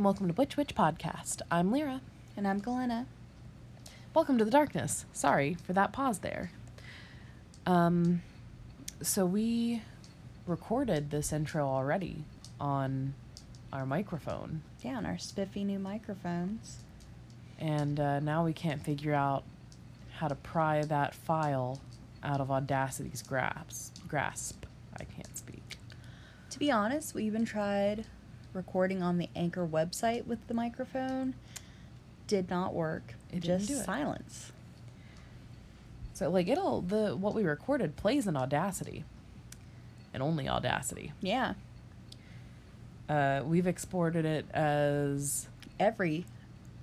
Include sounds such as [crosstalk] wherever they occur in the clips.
and welcome to Witch Witch Podcast. I'm Lyra. And I'm Galena. Welcome to the darkness. Sorry for that pause there. Um, so we recorded this intro already on our microphone, Yeah, on our spiffy new microphones. and uh, now we can't figure out how to pry that file out of Audacity's grasp. Grasp. I can't speak. To be honest, we even tried recording on the Anchor website with the microphone. Did not work. It didn't Just do it. silence. So like it'll the what we recorded plays in Audacity, and only Audacity. Yeah. Uh, we've exported it as Every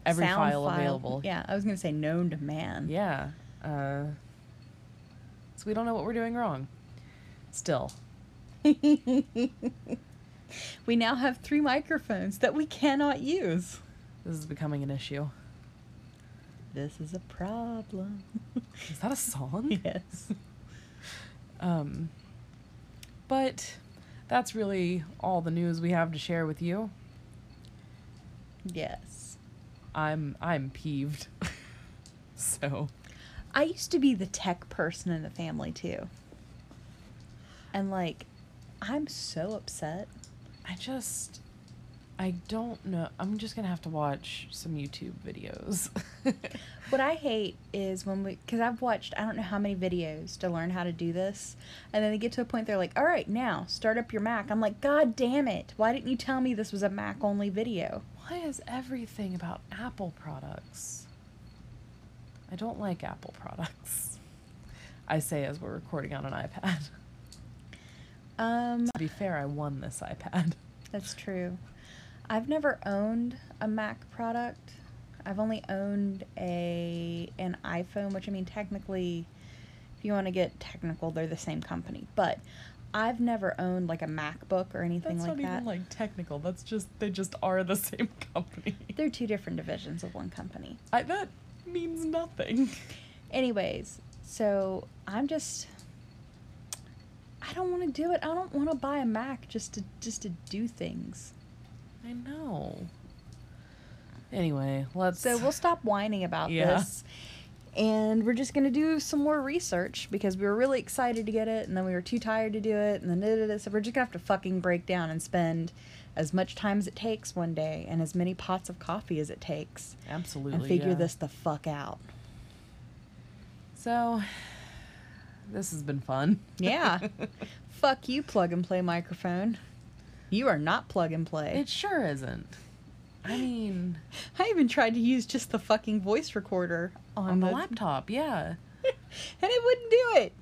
every sound file, available. Yeah, I was gonna say known to man. Yeah. Uh, so we don't know what we're doing wrong. Still, [laughs] we now have three microphones that we cannot use. this is becoming an issue. This is a problem. [laughs] Is that a song? [laughs] yes. Um, but that's really all the news we have to share with you. Yes. I'm I'm peeved. [laughs] so I used to be the tech person in the family too. And like, I'm so upset. I just I don't know. I'm just gonna have to watch some YouTube videos. [laughs] What I hate is when we, because I've watched I don't know how many videos to learn how to do this, and then they get to a point they're like, all right, now start up your Mac. I'm like, God damn it! Why didn't you tell me this was a Mac only video? Why is everything about Apple products? I don't like Apple products. I say as we're recording on an iPad. [laughs] Um, to be fair, I won this iPad. that's true. I've never owned a Mac product. I've only owned a an iPhone, which I mean technically, if you want to get technical, they're the same company. But I've never owned like a MacBook or anything That's like not even like technical. That's just they just are the [laughs] same company. They're two different divisions of one company. I, that means nothing. Anyways, so I'm just I don't want to do it. I don't want to buy a Mac just to just to do things. I know. Anyway, let's. So we'll stop whining about Yeah. this. And we're just going to do some more research because we were really excited to get it and then we were too tired to do it and then da, da, da. so we're just going to have to fucking break down and spend as much time as it takes one day and as many pots of coffee as it takes absolutely and figure yeah. this the fuck out. So, this has been fun. Yeah. [laughs] Fuck you, plug and play microphone. You are not plug and play. It sure isn't. I mean, [laughs] I even tried to use just the fucking voice recorder on, on the laptop, yeah. [laughs] and it wouldn't do it.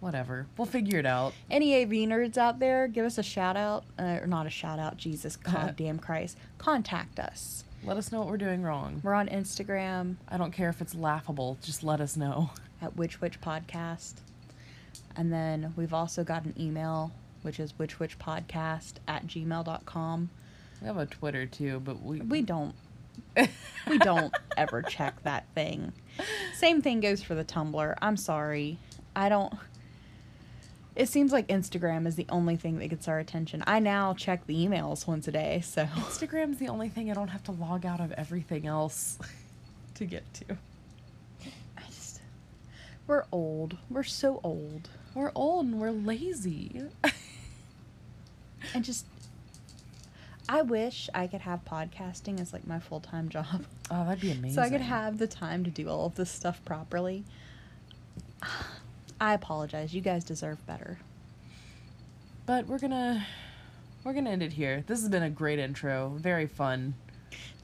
Whatever. We'll figure it out. Any AV nerds out there, give us a shout out, uh, or not a shout out, Jesus, goddamn Christ. Contact us. Let us know what we're doing wrong. We're on Instagram I don't care if it's laughable. Just let us know. At Witch Witch Podcast. And then we've also got an email, which is witchwitchpodcast at gmail.com. We have a Twitter too, but we We don't we don't ever check that thing. Same thing goes for the Tumblr. I'm sorry. I don't. It seems like Instagram is the only thing that gets our attention. I now check the emails once a day, so Instagram's the only thing I don't have to log out of everything else [laughs] to get to. We're old. We're so old. We're old and we're lazy. [laughs] And just I wish I could have podcasting as like my full-time job. Oh, that'd be amazing. [laughs] So I could have the time to do all of this stuff properly. [sighs] I apologize. You guys deserve better. But we're gonna we're gonna end it here. This has been a great intro. Very fun,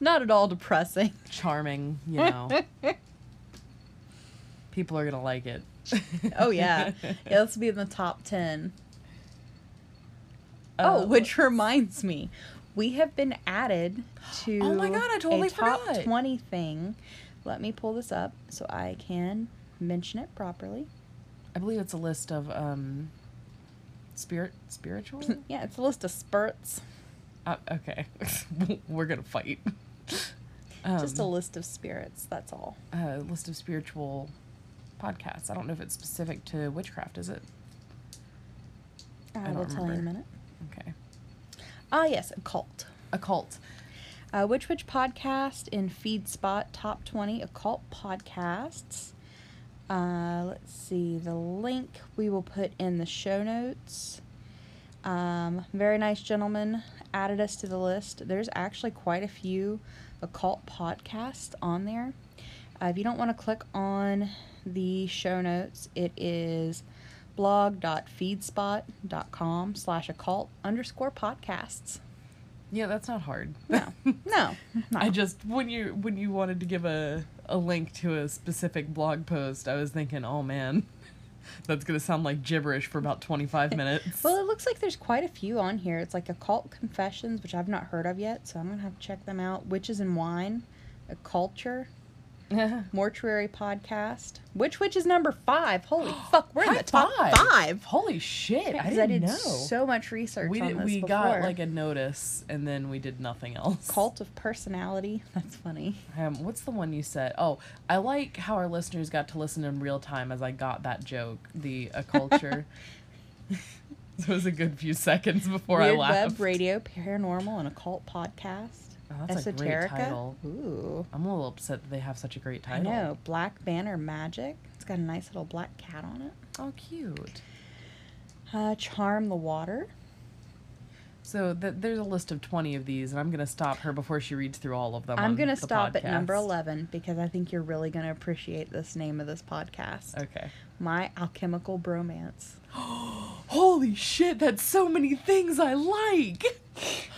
Not at all depressing. charming, you [laughs] know. People are gonna like it. [laughs] Oh yeah. [laughs] yeah, let's be in the top 10. oh, Uh, which reminds me. We have been added to Oh my God, I totally a top forgot. 20 thing. Let me pull this up so I can mention it properly. I believe it's a list of um spirit spiritual. [laughs] Yeah, it's a list of spurts. uh, okay, we're gonna fight. Just a Um, list of spirits, that's all. a list of spiritual podcasts. I don't know if it's specific to witchcraft. Is it? I, don't will tell you in a minute. Okay. Ah, yes, occult. Occult. Uh, Witch Witch podcast in FeedSpot top 20 occult podcasts. Uh, let's see, the link we will put in the show notes. Um, very nice gentleman added us to the list. There's actually quite a few occult podcasts on there. Uh, if you don't want to click on the show notes, it is blog.feedspot.com slash occult underscore podcasts. Yeah, that's not hard. No, no, [laughs] no. I just when you when you wanted to give a a link to a specific blog post, I was thinking, oh man, [laughs] that's gonna sound like gibberish for about twenty five [laughs] minutes. Well, it looks like there's quite a few on here. It's like occult confessions, which I've not heard of yet, so I'm gonna have to check them out. Witches and wine, a culture, [laughs] mortuary podcast. Witch Witch is number five. Holy [gasps] fuck, we're in High the top five. five. Holy shit! I didn't did know. so much research we on did, this we before. got like a notice, and then we did nothing else. cult of personality. [laughs] That's funny. Um, what's the one you said? Oh, I like how our listeners got to listen in real time as I got that joke. The a culture. [laughs] it was a good few seconds before Weird I laughed. web radio, paranormal, and occult podcast. Oh, that's a great Esoterica. title. Ooh. I'm a little upset that they have such a great title. I know. Black Banner Magic. It's got a nice little black cat on it. Oh, cute. Uh, Charm the Water. So th- there's a list of 20 of these, and I'm going to stop her before she reads through all of them. I'm going to stop at number 11 because I think you're really going to appreciate this name of this podcast. Okay. My Alchemical Bromance. [gasps] [gasps] Holy shit, that's so many things I like.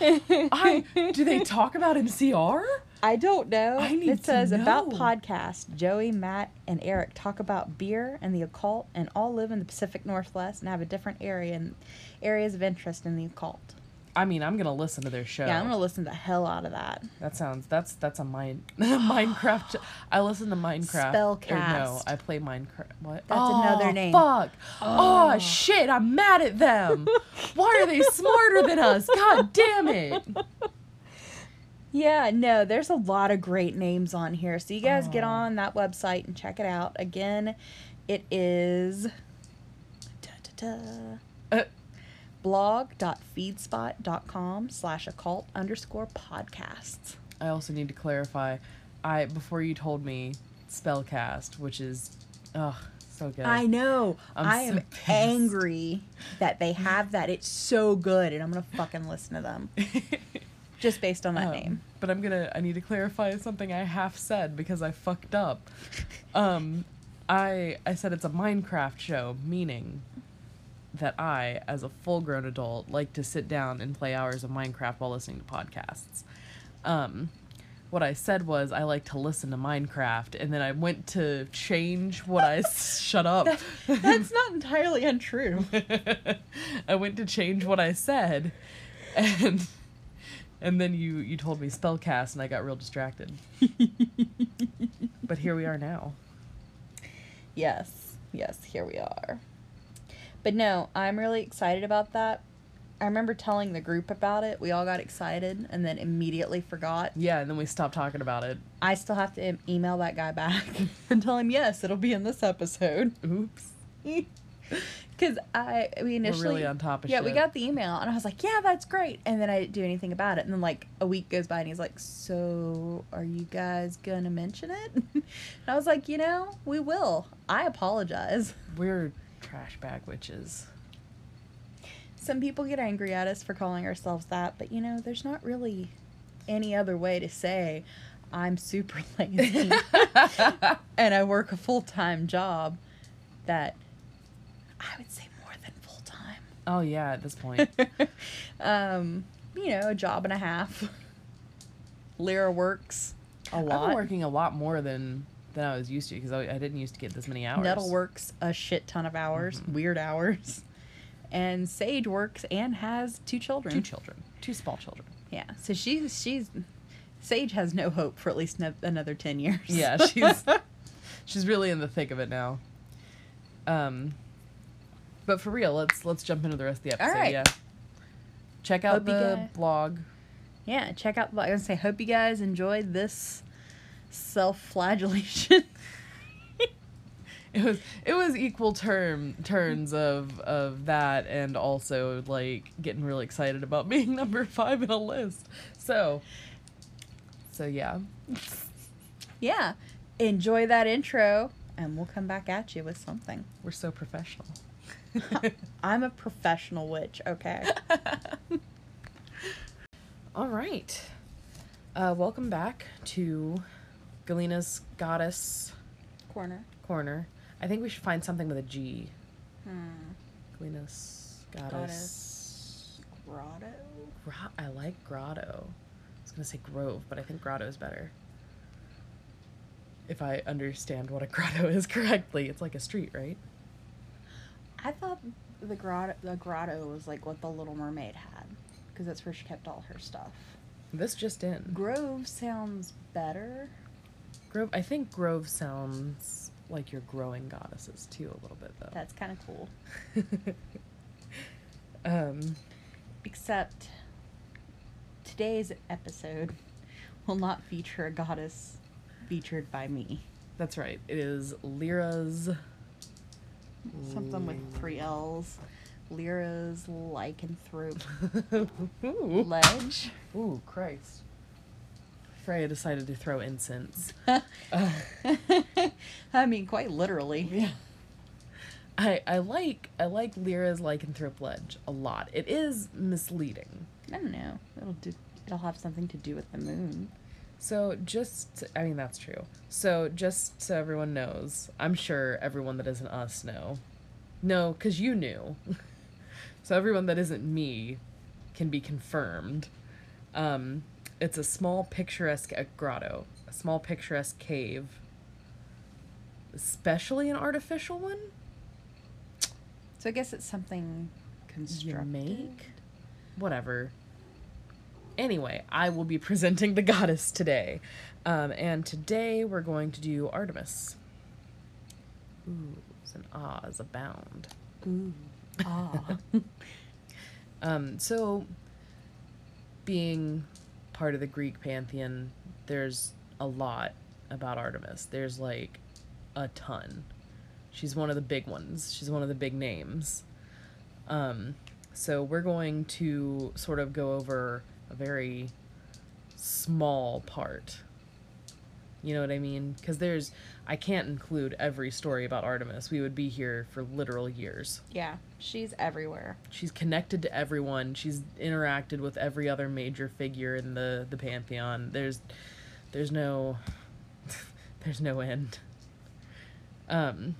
[laughs] I do they talk about MCR? I don't know. I need it says about podcast. Joey, Matt, and Eric talk about beer and the occult, and all live in the Pacific Northwest and have a different area and areas of interest in the occult. I mean, I'm gonna listen to their show. Yeah, I'm gonna listen the hell out of that. That sounds that's that's a mine [laughs] Minecraft. I listen to Minecraft. Or no, I play Minecraft. What? That's Oh, another name. Fuck. Oh. Oh. shit! I'm mad at them. [laughs] Why are they smarter than us? God damn it! Yeah, no, there's a lot of great names on here. So you guys get Oh. on that website and check it out. Again, it is da, da, da, Uh, blog.feedspot.com slash occult underscore podcasts. I also need to clarify. I before you told me spellcast, which is, oh, so good. I know. I'm I so am angry that they have that. It's so good, and I'm gonna fucking listen to them [laughs] just based on that Um, name. But I'm gonna. I need to clarify something I half said because I fucked up. [laughs] Um, I I said it's a Minecraft show, meaning that I, as a full-grown adult, like to sit down and play hours of Minecraft while listening to podcasts. Um, what I said was I like to listen to Minecraft, and then I went to change what I [laughs] shut up. That's not entirely untrue. [laughs] I went to change what I said, and and then you you told me spellcast, and I got real distracted. [laughs] but here we are now. Yes, yes, here we are. But no, I'm really excited about that. I remember telling the group about it. We all got excited and then immediately forgot. Yeah, and then we stopped talking about it. I still have to email that guy back [laughs] and tell him, yes, it'll be in this episode. Oops. [laughs] Because I, we initially. really on top of Yeah, we got the email and I was like, yeah, that's great. And then I didn't do anything about it. And then, like, a week goes by and he's like, so are you guys going to mention it? [laughs] and I was like, you know, we will. I apologize. We're trash bag witches. Some people get angry at us for calling ourselves that, but you know, there's not really any other way to say I'm super [laughs] lazy [laughs] and I work a full time job that I would say more than full time. Oh yeah, at this point. [laughs] um, you know, a job and a half. Lyra works a lot. working a lot more than than I was used to because I, I didn't used to get this many hours. Nettle works a shit ton of hours, weird hours. [laughs] And Sage works and has two children. Two children, two small children. Yeah. So she's she's Sage has no hope for at least no, another ten years. Yeah, [laughs] she's she's really in the thick of it now. Um, but for real, let's let's jump into the rest of the episode. right. Yeah. Check out Hope the guys- blog. yeah. Check out. The blog. I was gonna say, hope you guys enjoyed this self-flagellation. [laughs] it was it was equal term turns of of that and also like getting really excited about [laughs] being number five in a list. So so yeah. Yeah. Enjoy that intro, and we'll come back at you with something. We're so professional. [laughs] I'm a professional witch, okay? All right. Uh, welcome back to Galena's Goddess Corner. Corner. I think we should find something with a G. Hmm. Galena's Goddess. Goddess. Grotto. Gra- I like Grotto. I was gonna say Grove, but I think Grotto is better. If I understand what a grotto is [laughs] correctly, it's like a street, right? I thought the grotto, the grotto was like what the Little Mermaid had, because that's where she kept all her stuff. This just in. Grove sounds better. Grove. I think Grove sounds like you're growing goddesses too, a little bit though. That's kind of cool. [laughs] um, Except today's episode will not feature a goddess featured by me. that's right. It is Lyra's. Something with three L's. Lyra's lycanthrope [laughs] Ooh. ledge. Ooh, Christ. Freya decided to throw incense. [laughs] I mean, quite literally. Yeah. I I like I like Lyra's lycanthrope ledge a lot. It is misleading. I don't know. It'll do. It'll have something to do with the moon. So just I mean that's true. So just so everyone knows, I'm sure everyone that isn't us know. No, cuz you knew. [laughs] so everyone that isn't me can be confirmed. Um it's a small picturesque grotto, a small picturesque cave. Especially an artificial one? So I guess it's something constructed. make whatever anyway i will be [laughs] presenting the goddess today um, and today we're going to do artemis oohs and ahs abound Ooh. Ah. [laughs] um, so being part of the greek pantheon there's a lot about artemis there's like a ton she's one of the big ones she's one of the big names um, so we're going to sort of go over a very small part. You know what I mean? Because there's, I can't include every story about Artemis. We would be here for literal years. yeah, she's everywhere. She's connected to everyone. She's interacted with every other major figure in the the pantheon. There's, there's no, [laughs] there's no end. Um,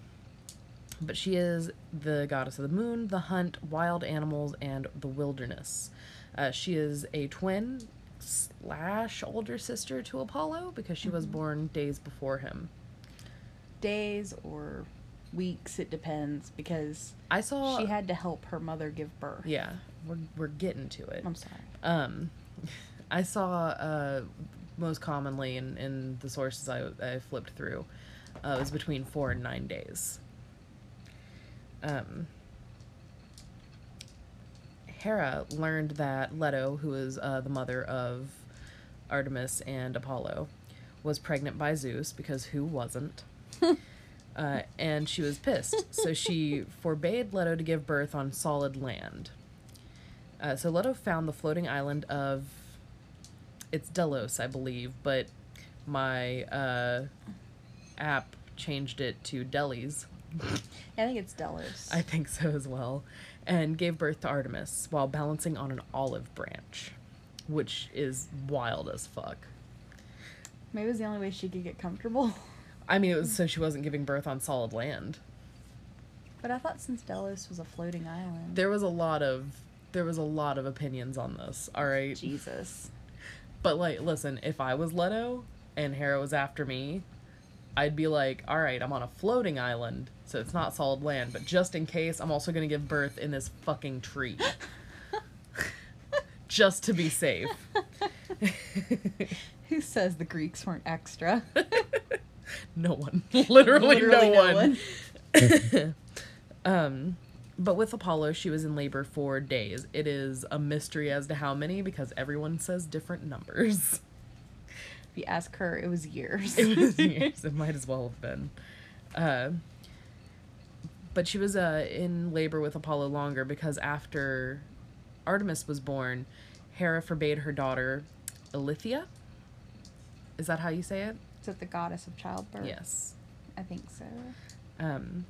but she is the goddess of the moon, the hunt, wild animals, and the wilderness. Uh, she is a twin slash older sister to Apollo because she was born days before him. Days or weeks, it depends, because I saw. she had to help her mother give birth. Yeah, we're we're getting to it. I'm sorry. Um, [laughs] I saw uh, most commonly in, in the sources I, I flipped through, uh, it was between four and nine days. Um, Hera learned that Leto, who is uh, the mother of Artemis and Apollo, was pregnant by Zeus because who wasn't? [laughs] uh, and she was pissed, so she [laughs] forbade Leto to give birth on solid land. Uh, so Leto found the floating island of it's Delos, I believe, but my uh, app changed it to Delis. [laughs] I think it's Delos. I think so as well, and gave birth to Artemis while balancing on an olive branch, which is wild as fuck. Maybe it was the only way she could get comfortable. [laughs] I mean, it was so she wasn't giving birth on solid land. But I thought since Delos was a floating island. There was a lot of there was a lot of opinions on this. All right, Jesus. But like, listen, if I was Leto and Hera was after me, I'd be like, all right, I'm on a floating island, so it's not solid land, but just in case, I'm also gonna give birth in this fucking tree, [laughs] just to be safe. [laughs] Who says the Greeks weren't extra? [laughs] [laughs] no one, literally, [laughs] Literally no, no one. [laughs] um, but with Apollo, she was in labor for days. It is a mystery as to how many because everyone says different numbers. If you ask her, it was years. it was years. It might as well have been. Uh, but she was uh, in labor with Apollo longer because after Artemis was born, Hera forbade her daughter, Eileithyia. Is that how you say it? It the goddess of childbirth? Yes. I think so. Um,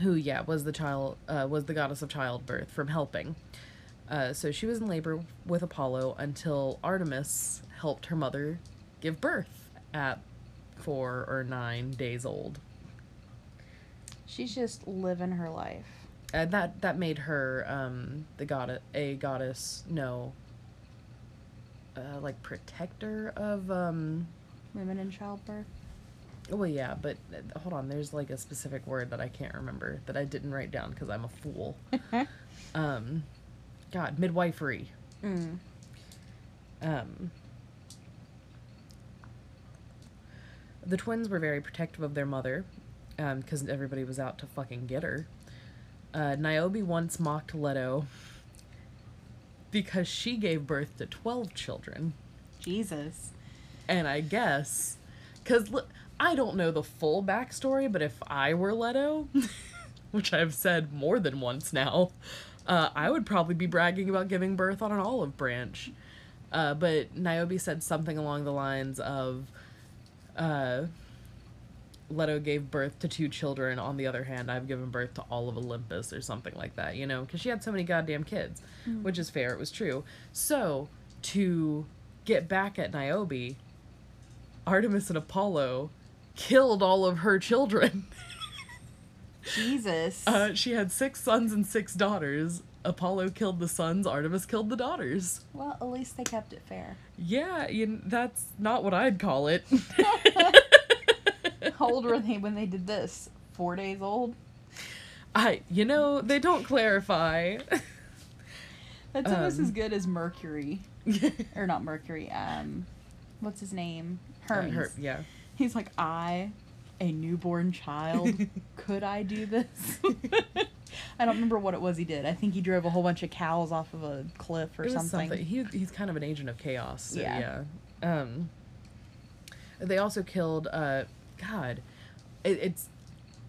who, yeah, was the child uh, was the goddess of childbirth from helping. Uh, so she was in labor with Apollo until Artemis helped her mother give birth at four or nine days old. She's just living her life. and that that made her um the goddess a goddess no uh, like protector of um Women in childbirth. well yeah but uh, hold on there's like a specific word that i can't remember that i didn't write down because i'm a fool [laughs] um god midwifery Mm. um the twins were very protective of their mother because everybody was out to fucking get her uh, niobe once mocked leto because she gave birth to 12 children Jesus. And i guess because i don't know the full backstory but if i were leto [laughs] which i've said more than once now uh, i would probably be bragging about giving birth on an olive branch uh, but niobe said something along the lines of uh, Leto gave birth to two children. On the other hand, I've given birth to all of Olympus or something like that, you know, because she had so many goddamn kids, which is fair. It was true. So, to get back at Niobe, Artemis and Apollo killed all of her children. [laughs] Jesus. uh, she had six sons and six daughters. Apollo killed the sons, Artemis killed the daughters. well, at least they kept it fair. Yeah, you kn- that's not what I'd call it. [laughs] How old were they when they did this? Four days old? I, you know, they don't clarify. [laughs] That's almost Um, as good as Mercury. Or not Mercury, um, what's his name? Uh, Hermes. her- yeah. He's like, I, a newborn child, [laughs] could I do this? [laughs] I don't remember what it was he did. I think he drove a whole bunch of cows off of a cliff or It was something. something. He, he's kind of an agent of chaos. So yeah. Yeah. Um, they also killed, uh, God, it, it's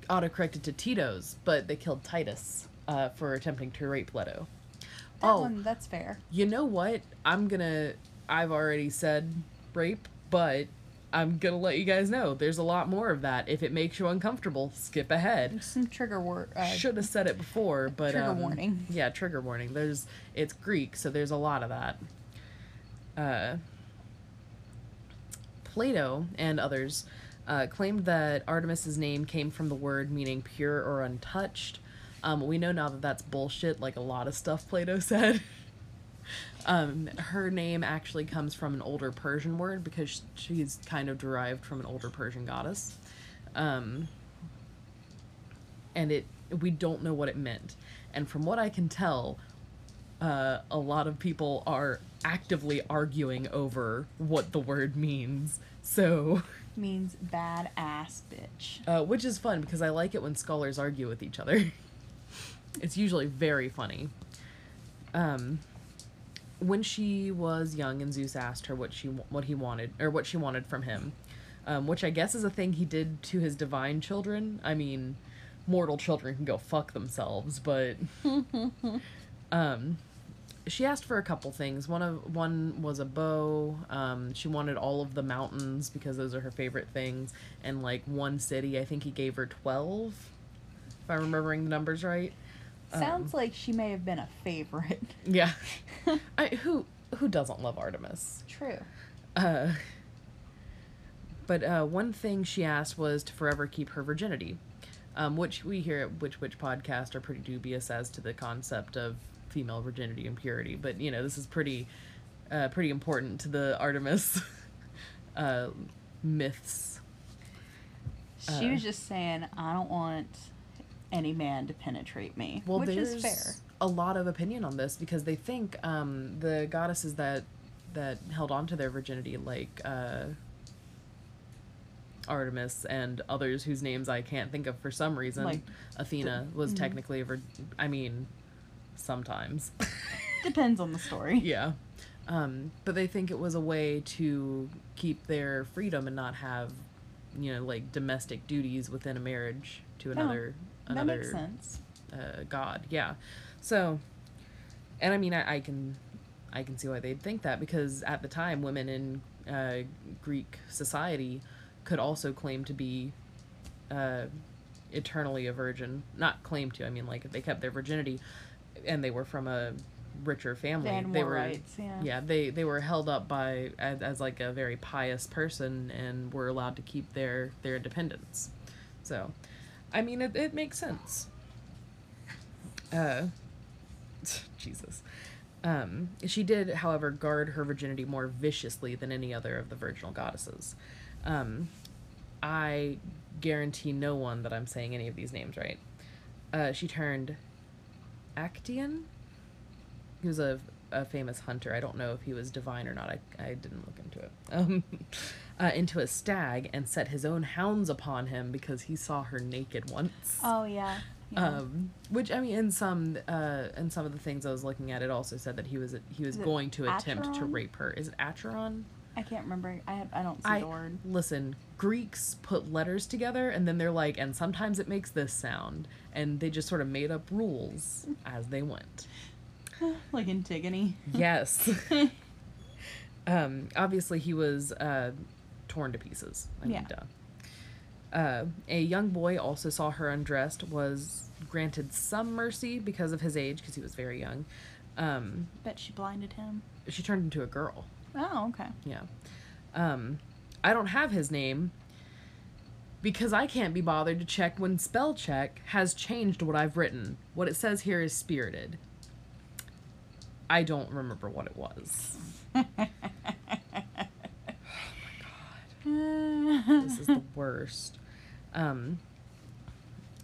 autocorrected to Tito's, but they killed Titus uh, for attempting to rape Leto. That oh, one, that's fair. you know what? I'm gonna. I've already said rape, but I'm gonna let you guys know there's a lot more of that. If it makes you uncomfortable, skip ahead. Some trigger word. Uh, Should have said it before, but Trigger um, warning. Yeah, trigger warning. There's it's Greek, so there's a lot of that. Uh, Plato and others uh, claimed that Artemis's name came from the word meaning pure or untouched. Um, we know now that that's bullshit, like a lot of stuff Plato [laughs] said. Um, her name actually comes from an older Persian word because she's kind of derived from an older Persian goddess. Um, and it we don't know what it meant. And from what I can tell, uh, a lot of people are actively arguing over what the word means. So, means badass bitch. uh, which is fun because I like it when scholars argue with each other. [laughs] it's usually very funny. Um, when she was young and Zeus asked her what she what he wanted or what she wanted from him, um, which I guess is a thing he did to his divine children. I mean, mortal children can go fuck themselves, but [laughs] um, she asked for a couple things. One of one was a bow. Um, she wanted all of the mountains because those are her favorite things, and like one city. I think he gave her twelve, if I'm remembering the numbers right. Sounds like she may have been a favorite. Yeah. [laughs] I, who who doesn't love Artemis? True. Uh, but uh, one thing she asked was to forever keep her virginity, um, which we here at Witch Witch podcast are pretty dubious as to the concept of female virginity and purity. But you know this is pretty uh, pretty important to the Artemis [laughs] uh, myths. She Uh, was just saying, I don't want any man to penetrate me. Well, which is fair. a lot of opinion on this because they think um, the goddesses that that held on to their virginity, like uh, Artemis and others whose names I can't think of for some reason, Like Athena was mhm. technically a vir- I mean, sometimes. [laughs] Depends on the story. [laughs] yeah. Um, but they think it was a way to keep their freedom and not have, you know, like domestic duties within a marriage to another that makes sense. uh, god. Yeah. So, and I mean, I, I can, I can see why they'd think that because at the time, women in uh, Greek society could also claim to be uh, eternally a virgin. Not claim to. I mean, like if they kept their virginity, and they were from a richer family. They had more rights, yeah. Yeah. They they were held up by as, as like a very pious person and were allowed to keep their their independence. So, I mean, it it makes sense. Uh, [laughs] Jesus. Um, she did, however, guard her virginity more viciously than any other of the virginal goddesses. Um, I guarantee no one that I'm saying any of these names right. Uh, she turned Actaeon, He was a, a famous hunter. I don't know if he was divine or not. I, I didn't look into it. Um, [laughs] uh, into a stag and set his own hounds upon him because he saw her naked once. Oh yeah. yeah. Um, which I mean, in some uh, in some of the things I was looking at, it also said that he was he was going to attempt to rape her. Is it Acheron? I can't remember. I have, I don't see I the word. listen. Greeks put letters together, and then they're like, and sometimes it makes this sound, and they just sort of made up rules [laughs] as they went. [laughs] like Antigone. Yes. [laughs] um, obviously, he was uh, torn to pieces. I mean, Yeah. duh. Uh, a young boy also saw her undressed, was granted some mercy because of his age, because he was very young. Um, Bet she blinded him. she turned into a girl. Oh, okay. Yeah. Um, I don't have his name because I can't be bothered to check when spell check has changed what I've written. What it says here is spirited. I don't remember what it was. [laughs] This is the [laughs] worst. Um,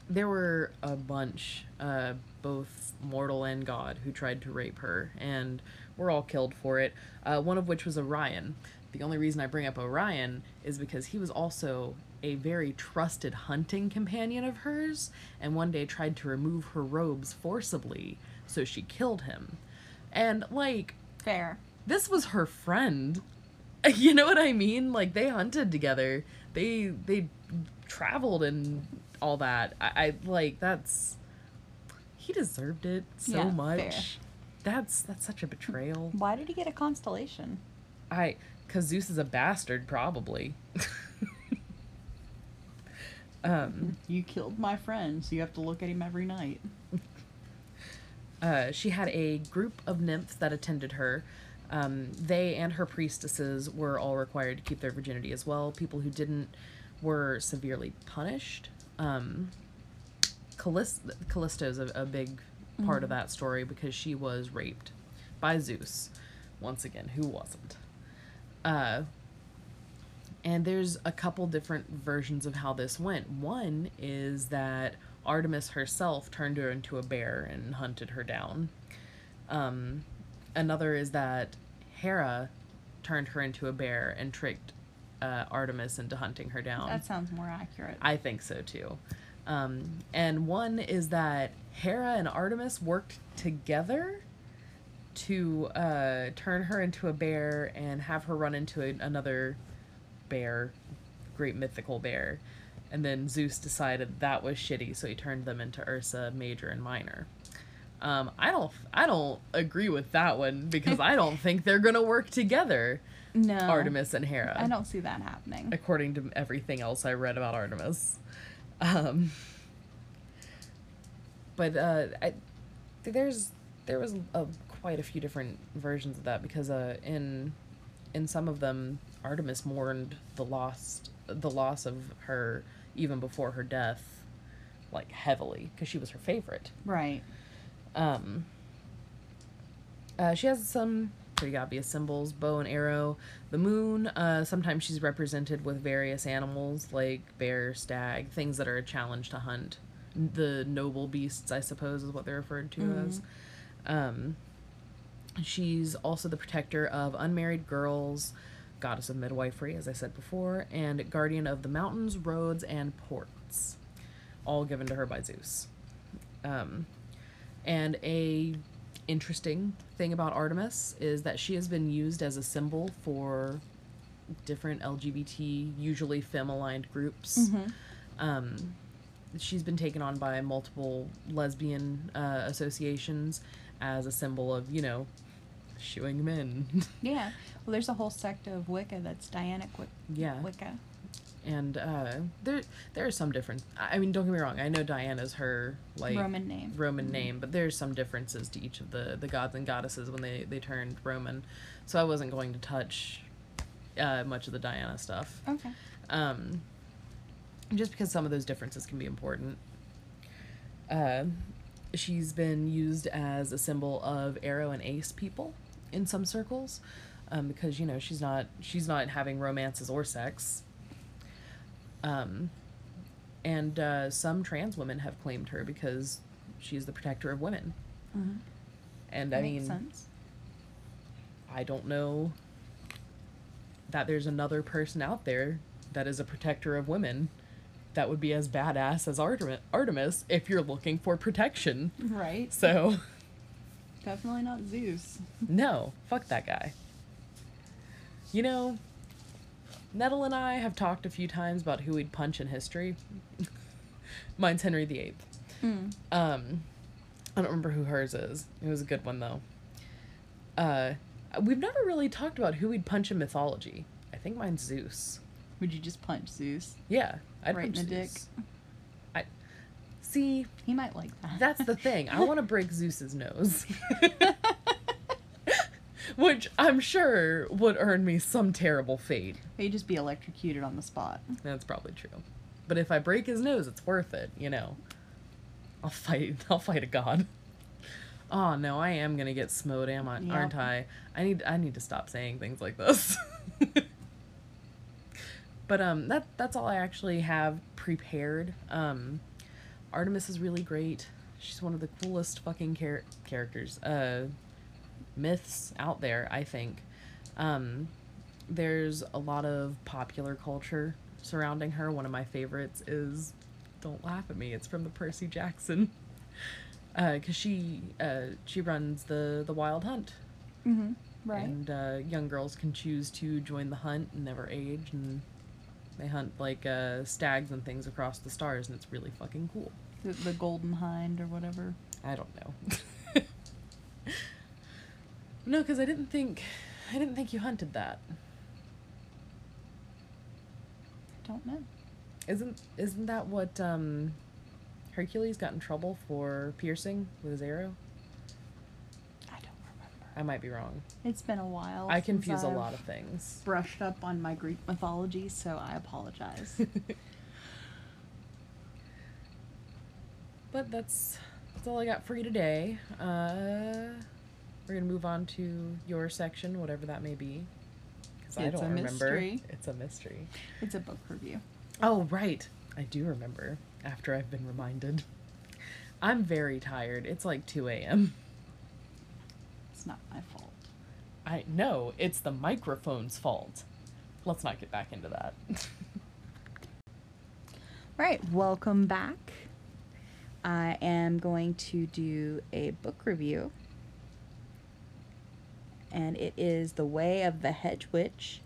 there were a bunch, uh, both mortal and god, who tried to rape her, and were all killed for it. Uh, one of which was Orion. The only reason I bring up Orion is because he was also a very trusted hunting companion of hers, and one day tried to remove her robes forcibly, so she killed him. And, like, Fair. this was her friend. [laughs] You know what I mean? Like they hunted together. They they traveled and all that. I, I like that's he deserved it so Yeah, much. fair. That's that's such a betrayal. [laughs] Why did he get a constellation? I cuz Zeus is a bastard probably. [laughs] um You killed my friend, so you have to look at him every night. Uh, she had a group of nymphs that attended her. Um, they and her priestesses were all required to keep their virginity as well. People who didn't were severely punished. Um, Callis- Callisto's a, a big part of that story because she was raped by Zeus. Once again, who wasn't? Uh, and there's a couple different versions of how this went. One is that Artemis herself turned her into a bear and hunted her down. Um, another is that Hera turned her into a bear and tricked uh, Artemis into hunting her down. That sounds more accurate. I think so too. Um, and one is that Hera and Artemis worked together to uh, turn her into a bear and have her run into a, another bear, great mythical bear. And then Zeus decided that was shitty, so he turned them into Ursa, Major, and Minor. Um, I don't, I don't agree with that one because I don't think they're gonna work together, no. Artemis and Hera I don't see that happening. according to everything else I read about Artemis. Um, but uh, I, there's there was a, quite a few different versions of that because uh, in in some of them Artemis mourned the lost the loss of her even before her death, like heavily because she was her favorite. Right. Um, uh, she has some pretty obvious symbols bow and arrow. The moon, uh, sometimes she's represented with various animals like bear, stag, things that are a challenge to hunt. The noble beasts, I suppose, is what they're referred to as. Um, she's also the protector of unmarried girls, goddess of midwifery, as I said before, and guardian of the mountains, roads, and ports, all given to her by Zeus. Um, and a interesting thing about Artemis is that she has been used as a symbol for different LGBT, usually femme-aligned groups. Um, she's been taken on by multiple lesbian uh, associations as a symbol of you know shooing men. [laughs] Yeah. Well, there's a whole sect of Wicca that's Dianic Wic- yeah, Wicca. And uh, there there are some different. I I mean, don't get me wrong. I know Diana's her like Roman name. Roman name, but there's some differences to each of the the gods and goddesses when they they turned Roman. So I wasn't going to touch uh, much of the Diana stuff. Okay. um, just because some of those differences can be important. Uh, she's been used as a symbol of aro and ace people in some circles, um, because you know she's not she's not having romances or sex. Um, and uh, some trans women have claimed her because she's the protector of women. Mm-hmm. And That I mean, sense. I don't know that there's another person out there that is a protector of women that would be as badass as Artemis if you're looking for protection. Right. So, Definitely not Zeus. [laughs] no, fuck that guy. You know, Nettle and I have talked a few times about who we'd punch in history. [laughs] Mine's Henry VIII. Mm. Um, I don't remember who hers is. It was a good one though. Uh, we've never really talked about who we'd punch in mythology. I think mine's Zeus. Would you just punch Zeus? Yeah, I'd Right in punch the dick? I see. He might like that. That's the thing. I want to [laughs] break Zeus's nose, [laughs] which I'm sure would earn me some terrible fate. He'd just be electrocuted on the spot. That's probably true. But if I break his nose, it's worth it. You know. I'll fight. [laughs] I'll fight a god. Oh no, I am gonna get smote, am I? Yep. Aren't I? I need. I need to stop saying things like this. [laughs] but um, that that's all I actually have prepared. Um, Artemis is really great. She's one of the coolest fucking char- characters, uh, myths out there. I think. Um, there's a lot of popular culture surrounding her. One of my favorites is "Don't Laugh at Me." It's from the Percy Jackson, [laughs] because she uh, she runs the the Wild Hunt, Mm-hmm. Right. and uh, young girls can choose to join the hunt and never age, and they hunt like uh, stags and things across the stars, and it's really fucking cool. the, the Golden Hind or whatever. I don't know. [laughs] no, because I didn't think I didn't think you hunted that. I don't know. Isn't isn't that what um Hercules got in trouble for piercing with his arrow? I don't remember. I might be wrong. It's been a while. I since confuse a I've lot of things. Brushed up on my Greek mythology, so I apologize. [laughs] but that's that's all I got for you today. Uh we're gonna move on to your section, whatever that may be. Because I It's a don't remember. mystery. It's a mystery. it's a book review. Oh, right. I do remember after I've been reminded. I'm very tired. It's like 2 a.m. It's not my fault. I know it's the microphone's fault. Let's not get back into that. [laughs] Right, welcome back. I am going to do a book review. And it is The Way of the Hedge Witch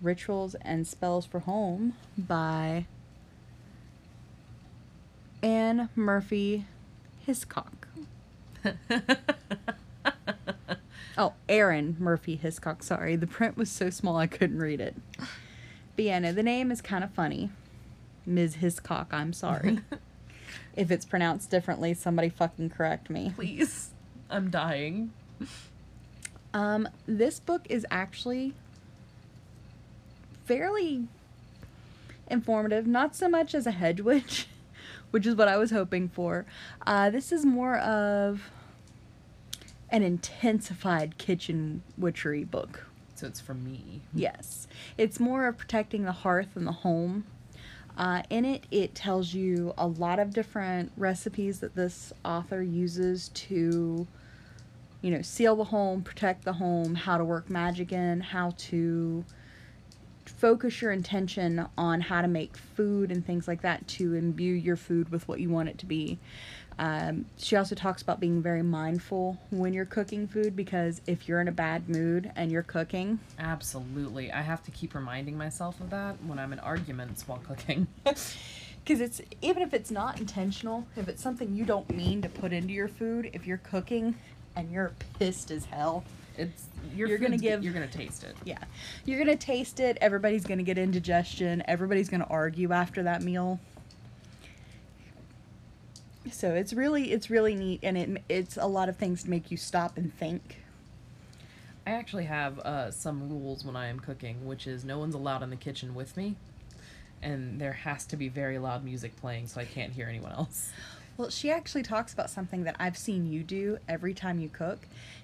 Rituals and Spells for Home by Anne Murphy Hiscock. [laughs] Oh, Arin Murphy Hiscock. Sorry, the print was so small I couldn't read it. But yeah, no, the name is kind of funny. Ms. Hiscock, I'm sorry. [laughs] if it's pronounced differently, somebody fucking correct me. Please. I'm dying. Um, this book is actually fairly informative, not so much as a hedge witch, [laughs] which is what I was hoping for. Uh, this is more of an intensified kitchen witchery book. So it's for me. Yes. It's more of protecting the hearth and the home. Uh, in it, it tells you a lot of different recipes that this author uses to, you know, seal the home, protect the home, how to work magic in, how to focus your intention on how to make food and things like that to imbue your food with what you want it to be. Um, she also talks about being very mindful when you're cooking food because if you're in a bad mood and you're cooking, Absolutely. I have to keep reminding myself of that when I'm in arguments while cooking. [laughs] because it's even if it's not intentional, if it's something you don't mean to put into your food, if you're cooking and you're pissed as hell, It's your You're gonna give- You're gonna taste it. yeah, you're gonna taste it. Everybody's gonna get indigestion. Everybody's gonna argue after that meal. So it's really it's really neat, and it it's a lot of things to make you stop and think. I actually have uh, some rules when I am cooking, which is no one's allowed in the kitchen with me, and there has to be very loud music playing so I can't hear anyone else. [laughs] Well, she actually talks about something that I've seen you do every time you cook.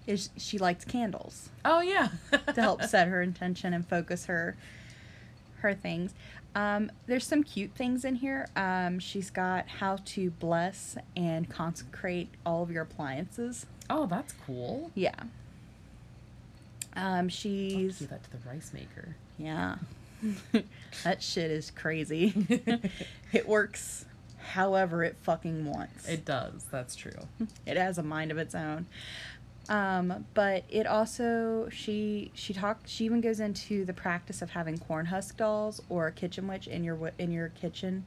Is she likes candles. Oh yeah, [laughs] to help set her intention and focus her her things. Um, there's some cute things in here. Um, she's got how to bless and consecrate all of your appliances. Oh, that's cool. Yeah. Um, I'll have to she's do that to the rice maker. yeah. [laughs] [laughs] that shit is crazy. it works however it fucking wants. It does. That's true. [laughs] it has a mind of its own um, but it also she she talk she even goes into the practice of having corn husk dolls or a kitchen witch in your in your kitchen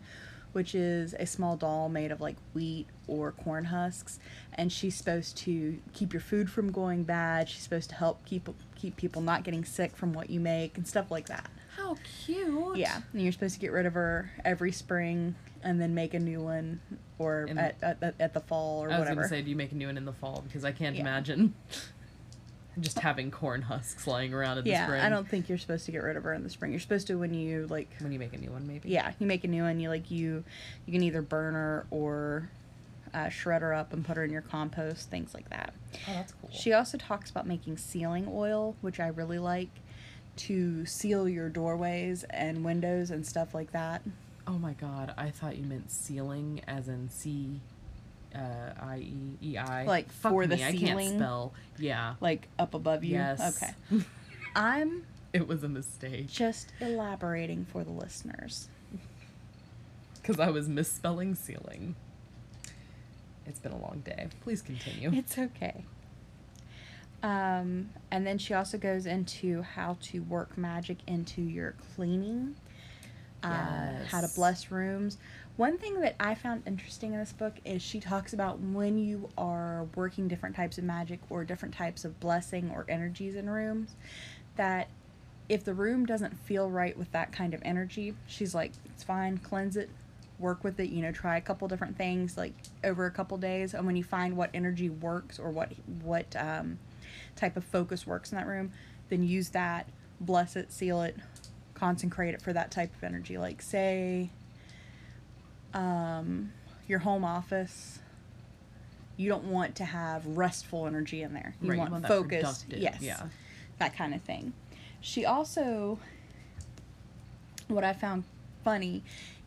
which is a small doll made of like wheat or corn husks and she's supposed to keep your food from going bad she's supposed to help keep keep people not getting sick from what you make and stuff like that How cute. yeah and you're supposed to get rid of her every spring and then make a new one or In- at, at, at the fall or whatever. I was gonna say, do you make a new one in the fall? Because I can't Yeah. imagine [laughs] just having corn husks lying around in the yeah, spring. I don't think you're supposed to get rid of her in the spring. You're supposed to when you like When you make a new one, maybe. yeah, you make a new one, you like you you can either burn her or uh, shred her up and put her in your compost, things like that. Oh, that's cool. She also talks about making sealing oil, which I really like, to seal your doorways and windows and stuff like that. Oh my god, I thought you meant ceiling as in C uh I E E I. Like, Fuck for the me, I ceiling? can't spell. Yeah. Like up above you. Yes. Okay. [laughs] I'm it was a mistake. just elaborating for the listeners. Because I was misspelling ceiling. It's been a long day. Please continue. It's okay. Um, and then she also goes into how to work magic into your cleaning, uh, how to bless rooms. One thing that I found interesting in this book is she talks about when you are working different types of magic or different types of blessing or energies in rooms, that if the room doesn't feel right with that kind of energy, she's like, it's fine, cleanse it, work with it, you know, try a couple different things like over a couple days. And when you find what energy works or what, what, um, type of focus works in that room, then use that, bless it, seal it, consecrate it for that type of energy. Like, say, um, your home office, you don't want to have restful energy in there. You Right, you want, want that focused, yes, yeah. that kind of thing. She also, what I found funny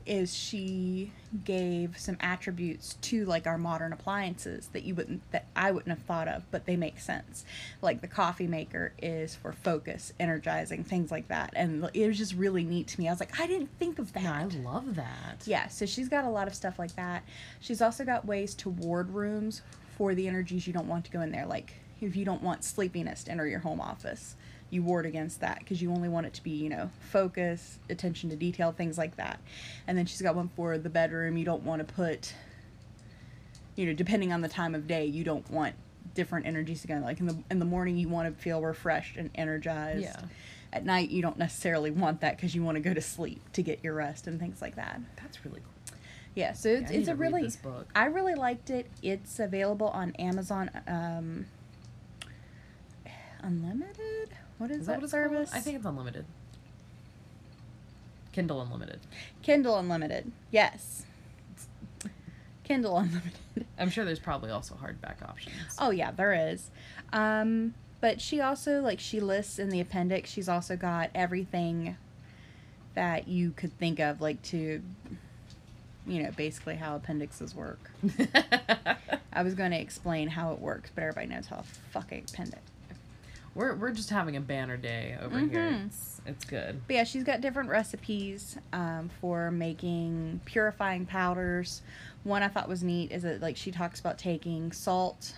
is she gave some attributes to like our modern appliances that you wouldn't that I wouldn't have thought of, but they make sense. Like the coffee maker is for focus, energizing, things like that. And it was just really neat to me. I was like, I didn't think of that. Yeah, I love that. Yeah, so she's got a lot of stuff like that. She's also got ways to ward rooms for the energies you don't want to go in there. Like if you don't want sleepiness to enter your home office, you ward against that because you only want it to be, you know, focus, attention to detail, things like that. And then she's got one for the bedroom. You don't want to put, you know, depending on the time of day, you don't want different energies to go. Like in the in the morning, you want to feel refreshed and energized. Yeah. At night, you don't necessarily want that because you want to go to sleep to get your rest and things like that. That's really cool. Yeah, so it's, need it's a really book. I really liked it. It's available on Amazon um Unlimited? What is, Is that that what service? I think it's unlimited. Kindle Unlimited. Kindle Unlimited. Yes. Kindle Unlimited. I'm sure there's probably also hardback options. Oh yeah, there is. Um but she also like she lists in the appendix, she's also got everything that you could think of like to you know, basically how appendixes work. [laughs] I was going to explain how it works, but everybody knows how a fucking appendix we're we're just having a banner day over here. Mhm. It's it's good. But yeah, she's got different recipes um, for making purifying powders. One I thought was neat is that like she talks about taking salt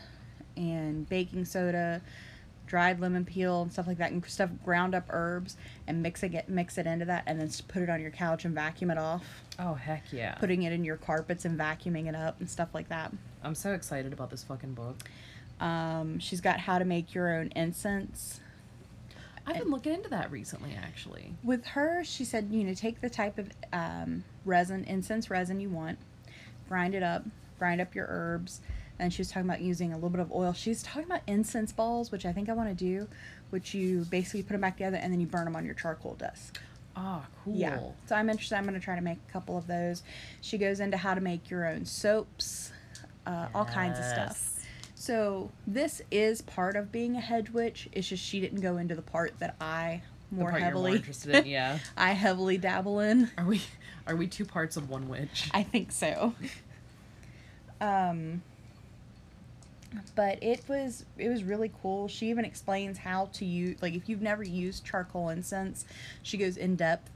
and baking soda, dried lemon peel and stuff like that, and stuff ground up herbs, and mix it mix it into that, and then s- put it on your couch and vacuum it off. Oh heck yeah! Putting it in your carpets and vacuuming it up and stuff like that. I'm so excited about this fucking book. Um, she's got how to make your own incense. I've been looking into that recently, actually. With her, she said, you know, take the type of um, resin, incense resin you want, grind it up, grind up your herbs. And she was talking about using a little bit of oil. She's talking about incense balls, which I think I want to do, which you basically put them back together and then you burn them on your charcoal desk. Ah, cool. Yeah. So I'm interested. I'm going to try to make a couple of those. She goes into how to make your own soaps, uh, all kinds of stuff. So this is part of being a hedge witch. It's just she didn't go into the part that I more heavily heavily interested in, yeah. [laughs] I heavily dabble in. Are we are we two parts of one witch? I think so. Um but it was it was really cool. She even explains how to use like if you've never used charcoal incense, she goes in depth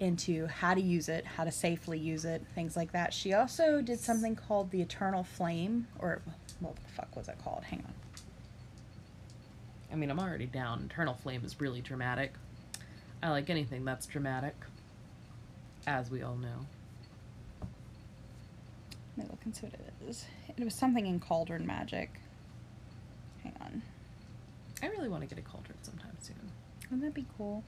into how to use it, how to safely use it, things like that. She also did something called the Eternal Flame or what the fuck was it called? Hang on. I mean, I'm already down. Eternal Flame is really dramatic. I like anything that's dramatic, as we all know. Let me look and see what it is. It was something in Cauldron Magic. Hang on. I really want to get a cauldron sometime soon. Wouldn't that be cool?